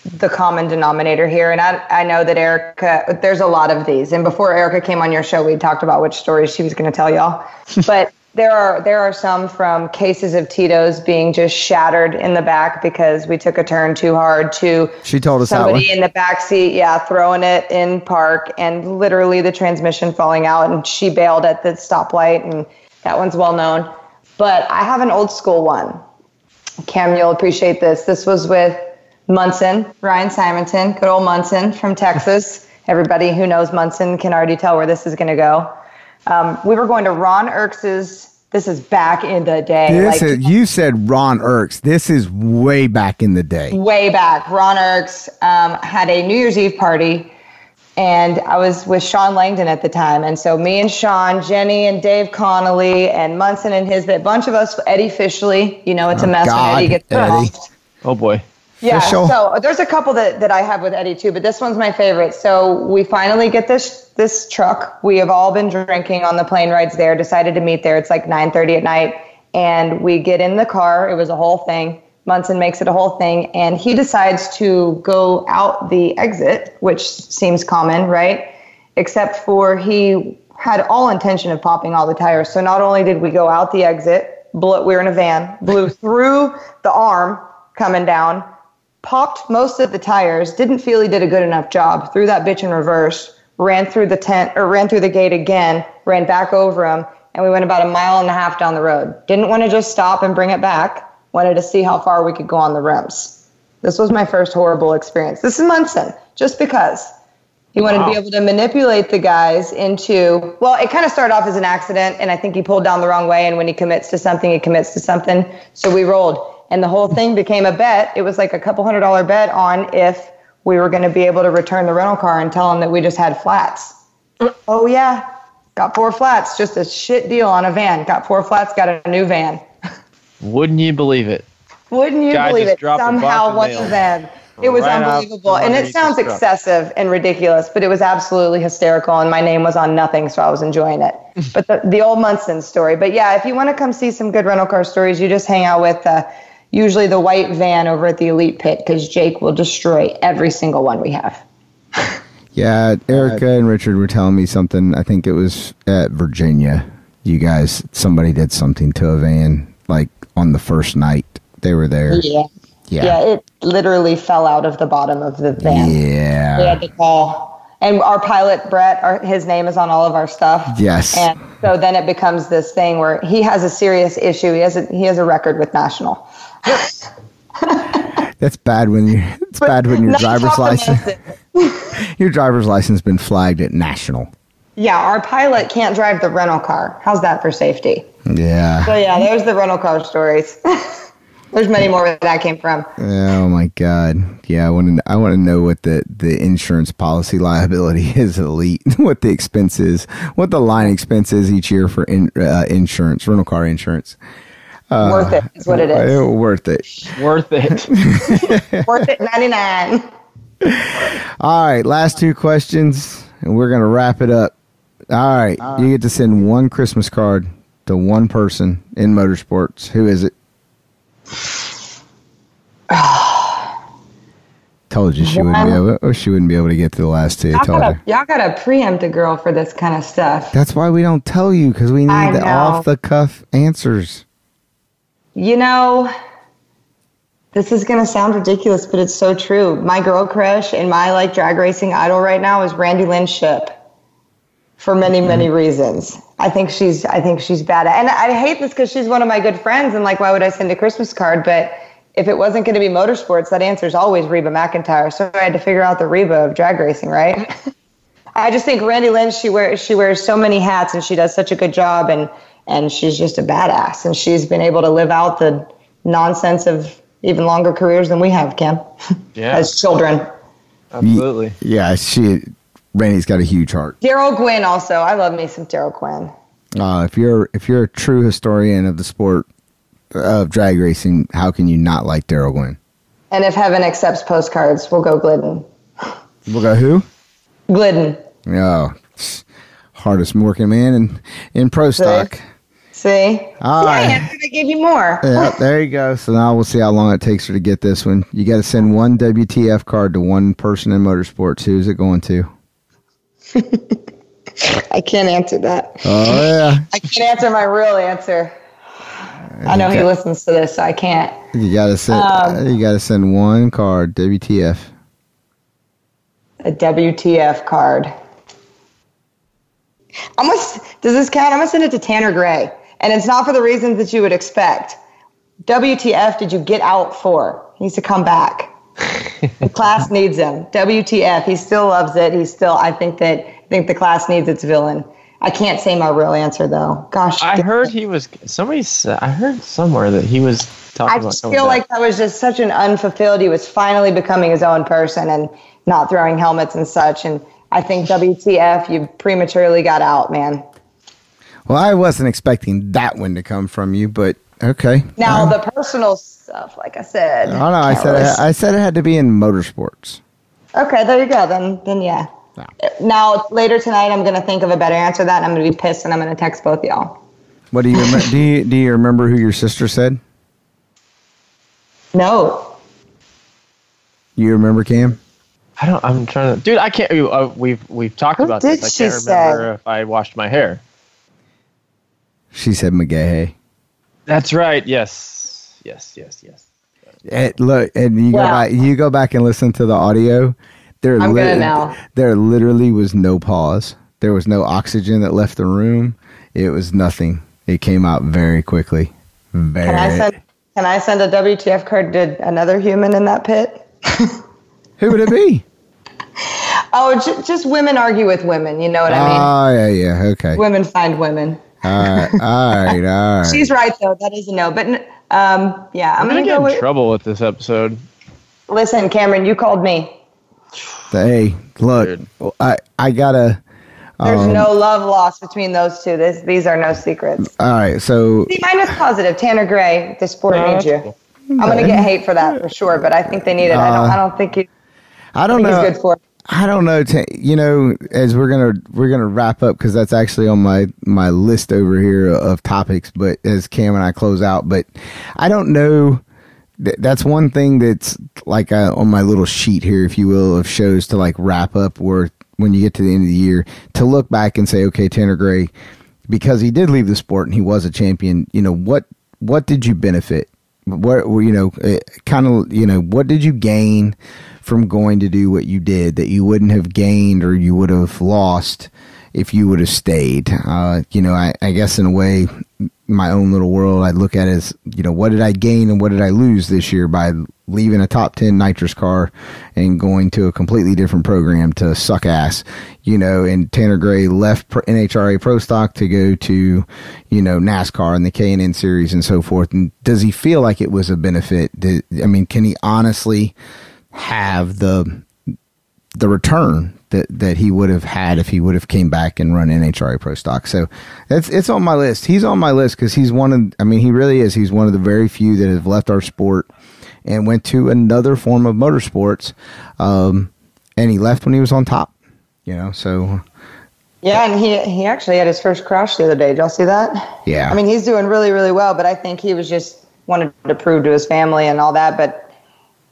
S6: the common denominator here. And I, I know that Erica, there's a lot of these. And before Erica came on your show, we talked about which stories she was going to tell y'all. but there are there are some from cases of Tito's being just shattered in the back because we took a turn too hard to
S3: She told us
S6: somebody in the back seat, yeah, throwing it in park and literally the transmission falling out and she bailed at the stoplight and that one's well known. But I have an old school one. Cam, you'll appreciate this. This was with Munson, Ryan Simonton, good old Munson from Texas. Everybody who knows Munson can already tell where this is going to go. Um, we were going to Ron Erx's. This is back in the day.
S3: This
S6: like-
S3: is, you said Ron Erks. This is way back in the day.
S6: way back, Ron Erks um, had a New Year's Eve party, and I was with Shawn Langdon at the time. And so me and Sean, Jenny and Dave Connolly, and Munson and his a bunch of us, Eddie Fishley. You know, it's a mess
S3: Oh, God,
S6: when Eddie gets
S3: Eddie.
S6: involved.
S4: Oh boy.
S6: Yeah, so uh, there's a couple that, that I have with Eddie too, but this one's my favorite. So we finally get this this truck. We have all been drinking on the plane rides there. Decided to meet there. It's like 9:30 at night, and we get in the car. It was a whole thing. Munson makes it a whole thing, and he decides to go out the exit, which seems common, right? Except for he had all intention of popping all the tires. So not only did we go out the exit, blew, we were in a van, blew through the arm coming down, popped most of the tires, didn't feel he did a good enough job, threw that bitch in reverse, ran through the tent or ran through the gate again, ran back over him, and we went about a mile and a half down the road. Didn't want to just stop and bring it back, wanted to see how far we could go on the rims. This was my first horrible experience. This is Munson, just because. He wanted to be able to manipulate the guys into, well, it kind of started off as an accident, and I think he pulled down the wrong way. And when he commits to something, he commits to something. So we rolled. And the whole thing became a bet. It was like a couple hundred dollar bet on if we were going to be able to return the rental car and tell them that we just had flats. Oh, yeah. Got four flats. Just a shit deal on a van. Got four flats, got a new van.
S4: Wouldn't you believe it?
S6: Wouldn't you
S4: Guy
S6: believe it? Somehow
S4: box of
S6: one of them. It was
S4: right
S6: unbelievable. And it sounds excessive and ridiculous, but it was absolutely hysterical. And my name was on nothing, so I was enjoying it. but the, the old Munson story. But yeah, if you want to come see some good rental car stories, you just hang out with uh, usually the white van over at the Elite Pit because Jake will destroy every single one we have.
S3: Yeah, Erica and Richard were telling me something. I think it was at Virginia. You guys, somebody did something to a van like on the first night they were there.
S6: Yeah.
S3: Yeah.
S6: Yeah, it literally fell out of the bottom of the van.
S3: Yeah.
S6: We had to call. And our pilot, Brett, our, his name is on all of our stuff.
S3: Yes.
S6: And so then it becomes this thing where he has a serious issue. He has a, he has a record with National.
S3: That's bad when you. It's bad when your driver's license. Your driver's license been flagged at national.
S6: Yeah, our pilot can't drive the rental car. How's that for safety?
S3: Yeah.
S6: So yeah, there's the rental car stories. there's many more where that came from.
S3: Oh my god. Yeah, I want to. I want to know what the the insurance policy liability is. Elite. What the expense is. What the line expense is each year for in, uh, insurance, rental car insurance.
S6: Worth it is what it
S3: Uh, worth it.
S4: Worth it.
S6: Worth it 99.
S3: All right, last two questions, and we're gonna wrap it up. All right, you get to send one Christmas card to one person in motorsports. Who is it? Told you she wouldn't be able. Or she wouldn't be able to get to the last two.
S6: Y'all
S3: Told
S6: gotta,
S3: her.
S6: y'all gotta preempt a girl for this kind of stuff.
S3: That's why we don't tell you because we need
S6: I
S3: the off the cuff answers.
S6: You know, this is gonna sound ridiculous, but it's so true. My girl crush and my like drag racing idol right now is Randy Lynn Shipp. For many, many mm-hmm. reasons. I think she's I think she's bad. And I hate this because she's one of my good friends and like why would I send a Christmas card? But if it wasn't gonna be motorsports, that answer is always Reba McEntire. So I had to figure out the Reba of drag racing, right? I just think Randy Lynn, she wears she wears so many hats and she does such a good job and and she's just a badass and she's been able to live out the nonsense of even longer careers than we have, Kim.
S4: Yeah.
S6: As children.
S4: Absolutely.
S3: Yeah, she. Randy's got a huge heart.
S6: Darrell Gwynn also. I love me some Darrell Gwynn.
S3: Uh, if you're if you're a true historian of the sport of drag racing, how can you not like Darrell Gwynn?
S6: And if heaven accepts postcards, we'll go Glidden.
S3: We'll go who?
S6: Glidden.
S3: Oh, hardest working man in in pro stock.
S6: See?
S3: All
S6: yeah,
S3: right.
S6: I gave you more.
S3: Yeah, there you go. So now we'll see how long it takes her to get this one. You got to send one WTF card to one person in motorsports. Who's it going to?
S6: I can't answer that.
S3: Oh yeah,
S6: I can't answer my real answer. I know he listens to this, so I can't.
S3: you got to send.
S6: Um,
S3: you got to send one card. WTF.
S6: A WTF card. I'm gonna, does this count? I'm gonna send it to Tanner Gray, and it's not for the reasons that you would expect. WTF did you get out for? He needs to come back. the class needs him. WTF? He still loves it. He's still. I think that. I think the class needs its villain. I can't say my real answer though. Gosh,
S4: I heard he was somebody. Said, I heard somewhere that he was talking
S6: I
S4: about.
S6: just feel like that was just such an unfulfilled. He was finally becoming his own person and not throwing helmets and such. And I think WTF, you prematurely got out, man.
S3: Well, I wasn't expecting that one to come from you, but okay.
S6: Now
S3: Um,
S6: the personal stuff, like I said.
S3: I don't know. I said
S6: countless.
S3: it, I said it had to be in motorsports.
S6: Okay, there you go. Then, then yeah. Now later tonight, I'm gonna think of a better answer to that, and I'm gonna be pissed, and I'm gonna text both y'all.
S3: What do you remember? do you do you remember who your sister said?
S6: No,
S3: You remember Cam?
S4: I don't. I'm trying to, dude. I can't. Uh, we've we've talked
S6: What
S4: about
S6: did
S4: this. I
S6: she
S4: can't remember
S6: say?
S4: if I washed my hair.
S3: She said McGaha.
S4: That's right. Yes. Yes. Yes. Yes.
S3: Eh, look, and you go back. You go back and listen to the audio. There,
S6: I'm gonna now.
S3: there literally was no pause. There was no oxygen that left the room. It was nothing. It came out very quickly. Very.
S6: can I send? Can I send a WTF card to another human in that pit?
S3: Who would it be?
S6: Oh, j- just women argue with women. You know what I mean?
S3: Oh yeah, yeah. Okay.
S6: women find women.
S3: All right. All right. All right.
S6: She's right though. That is a no. But um, yeah, I'm,
S4: I'm
S6: gonna
S4: gonna get
S6: go
S4: in
S6: with.
S4: trouble with this episode.
S6: Listen, Cameron, you called me.
S3: Hey, look. I I gotta.
S6: There's
S3: Um,
S6: no love lost between those two. This, these are no secrets.
S3: All right. So
S6: See, mine was positive. Tanner Gray, the sport
S4: No,
S6: needs
S4: that's
S6: you. I'm gonna get hate for that for sure, but I think they need it. I don't. I don't think he,
S3: I don't
S6: think
S3: know.
S6: he's good for. it.
S3: I don't know. Ta- you know, as we're gonna we're gonna wrap up because that's actually on my my list over here of topics. But as Cam and I close out, but I don't know. Th- That's one thing that's like uh, on my little sheet here, if you will, of shows to like wrap up. Where when you get to the end of the year, to look back and say, okay, Tanner Gray, because he did leave the sport and he was a champion. You know what? What did you benefit? What you know, kind of you know, what did you gain from going to do what you did that you wouldn't have gained or you would have lost if you would have stayed? Uh, you know, I, I guess in a way, my own little world, I'd look at as you know, what did I gain and what did I lose this year by leaving a top 10 nitrous car and going to a completely different program to suck ass, you know, and Tanner Gray left NHRA Pro Stock to go to, you know, NASCAR and the K&N series and so forth. And does he feel like it was a benefit? Did, I mean, can he honestly have the, the return that, that he would have had if he would have came back and run NHRA Pro Stock. So it's it's on my list. He's on my list because he's one of. I mean, he really is. He's one of the very few that have left our sport and went to another form of motorsports. Um, and he left when he was on top. You know, so
S6: Yeah, and he he actually had his first crash the other day. Did y'all see that?
S3: Yeah.
S6: I mean, he's doing really really well, but I think he was just wanted to prove to his family and all that. But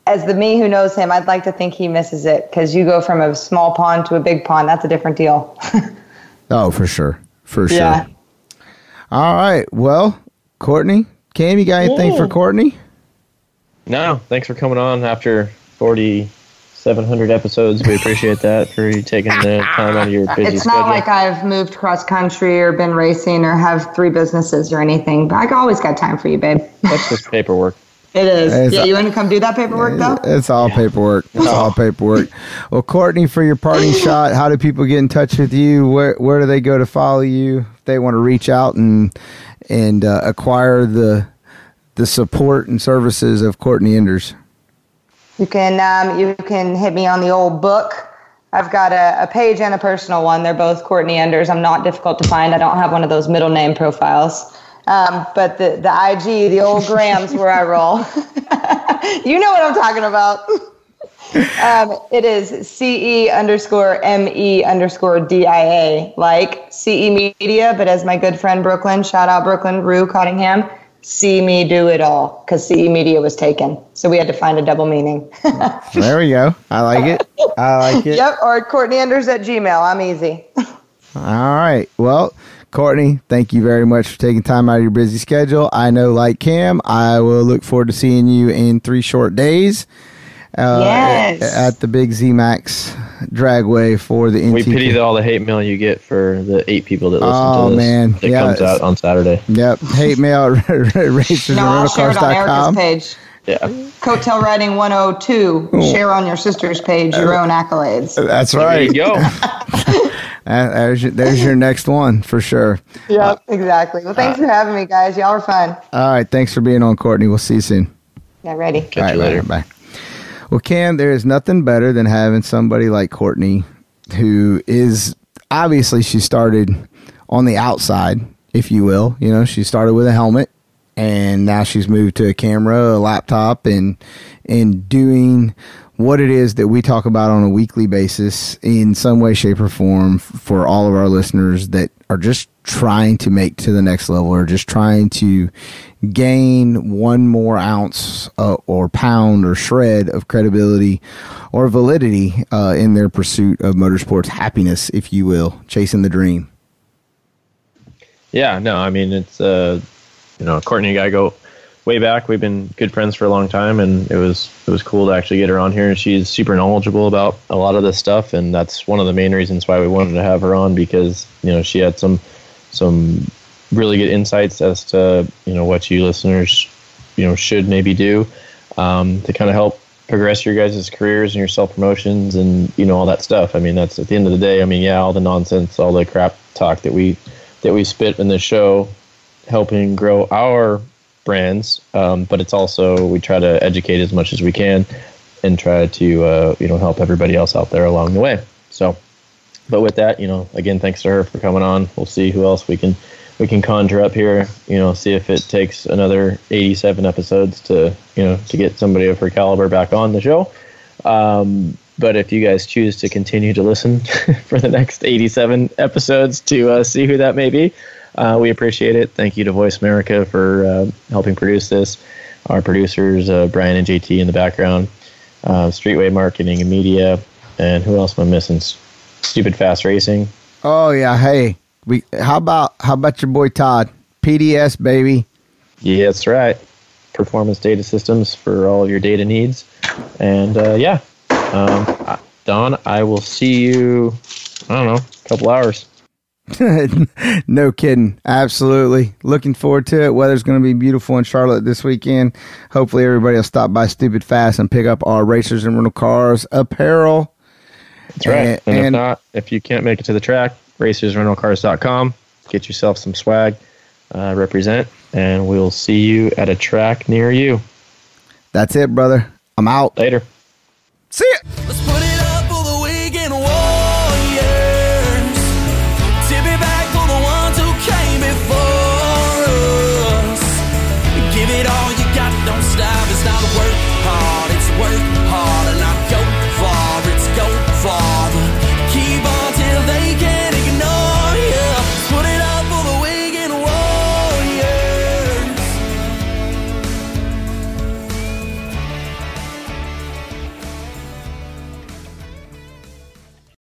S6: as the me who knows him, I'd like to think he misses it because you go from a small pond to a big pond. That's a different deal.
S3: oh, for sure, for sure.
S6: Yeah.
S3: All right. Well, Courtney, Cam, you got anything for Courtney?
S4: No, thanks for coming on after 4,700 episodes. We appreciate that for you taking the time out of your busy schedule.
S6: it's
S4: schedule.
S6: not like I've moved cross country or been racing or have three businesses or anything. But I always got time for you, babe.
S4: That's just paperwork.
S6: It is.
S3: It's
S6: yeah,
S3: a-
S6: you want to come do that paperwork though?
S3: It's all paperwork. It's all paperwork. Well, Courtney, for your parting shot, how do people get in touch with you? Where where do they go to follow you? If they want to reach out and and uh, acquire the the support and services of Courtney Enders.
S6: You can um, you can hit me on the old book. I've got a, a page and a personal one. They're both Courtney Enders. I'm not difficult to find. I don't have one of those middle name profiles. Um, but the, the IG, the old grams where I roll. you know what I'm talking about. um, it is CE underscore ME underscore DIA, like CE Media, but as my good friend Brooklyn, shout out Brooklyn, Rue Cottingham, see me do it all because CE Media was taken. So we had to find a double meaning.
S3: There we go. I like it. I like it.
S6: yep, or Courtney Enders at Gmail. I'm easy.
S3: All right. Well, Courtney, thank you very much for taking time out of your busy schedule. I know, like Cam, I will look forward to seeing you in three short days. Uh,
S6: Yes.
S3: at, at the big zMAX dragway for the NTK.
S4: We pity the, all the hate mail you get for the eight people that listen
S3: Oh,
S4: to this.
S3: Oh, man.
S4: That
S3: Yeah,
S4: comes out on Saturday.
S3: Yep. Hate mail at racers
S6: No, I'll share on Erica's page.
S4: Yeah.
S6: Coattail Riding 102. Share on your sister's page your own accolades.
S3: That's
S4: There
S3: right.
S4: you go.
S3: Uh, there's, your, there's your next one for sure.
S6: Yep, exactly. Well, thanks for having me, guys. Y'all were fun.
S3: All right. Thanks for being on, Courtney. We'll see you soon.
S6: Yeah, ready.
S4: Catch
S3: All
S4: you
S3: right,
S4: later.
S3: Bye. Well, Cam, there is nothing better than having somebody like Courtney who is obviously she started on the outside, if you will. You know, she started with a helmet and now she's moved to a camera, a laptop, and and doing what it is that we talk about on a weekly basis in some way, shape, or form for all of our listeners that are just trying to make to the next level or just trying to gain one more ounce uh, or pound or shred of credibility or validity uh, in their pursuit of motorsports happiness, if you will, chasing the dream.
S4: Yeah, no, I mean it's uh, you know Courtney and I go way back. We've been good friends for a long time, and it was it was cool to actually get her on here. And she's super knowledgeable about a lot of this stuff, and that's one of the main reasons why we wanted to have her on because you know she had some some really good insights as to you know what you listeners you know should maybe do um, to kind of help progress your guys' careers and your self promotions and you know all that stuff. I mean that's at the end of the day. I mean yeah, all the nonsense, all the crap talk that we that we spit in the show, helping grow our brands, um, but it's also we try to educate as much as we can and try to uh, you know help everybody else out there along the way. So, but with that, you know, again, thanks to her for coming on. We'll see who else we can we can conjure up here. You know, see if it takes another 87 episodes to you know to get somebody of her caliber back on the show. Um, but if you guys choose to continue to listen for the next 87 episodes to uh, see who that may be, uh, we appreciate it. Thank you to VoiceAmerica for uh, helping produce this. Our producers, uh, Brian and JT in the background, uh, Streetway Marketing and Media, and who else am I missing? Stupid Fast Racing.
S3: Oh yeah, hey, we how about how about your boy Todd? PDS baby.
S4: Yeah, that's right. Performance data systems for all of your data needs. And uh, yeah, um, Don, I will see you, I don't know, a couple hours.
S3: no kidding. Absolutely. Looking forward to it. Weather's going to be beautiful in Charlotte this weekend. Hopefully, everybody will stop by Stupid Fast and pick up our Racers and Rental Cars apparel.
S4: That's right.
S3: And-
S4: And, if not, if you can't make it to the track, racersrentalcars.com. Get yourself some swag, uh, represent, and we'll see you at a track near you.
S3: That's it, brother. I'm out.
S4: Later.
S3: See ya.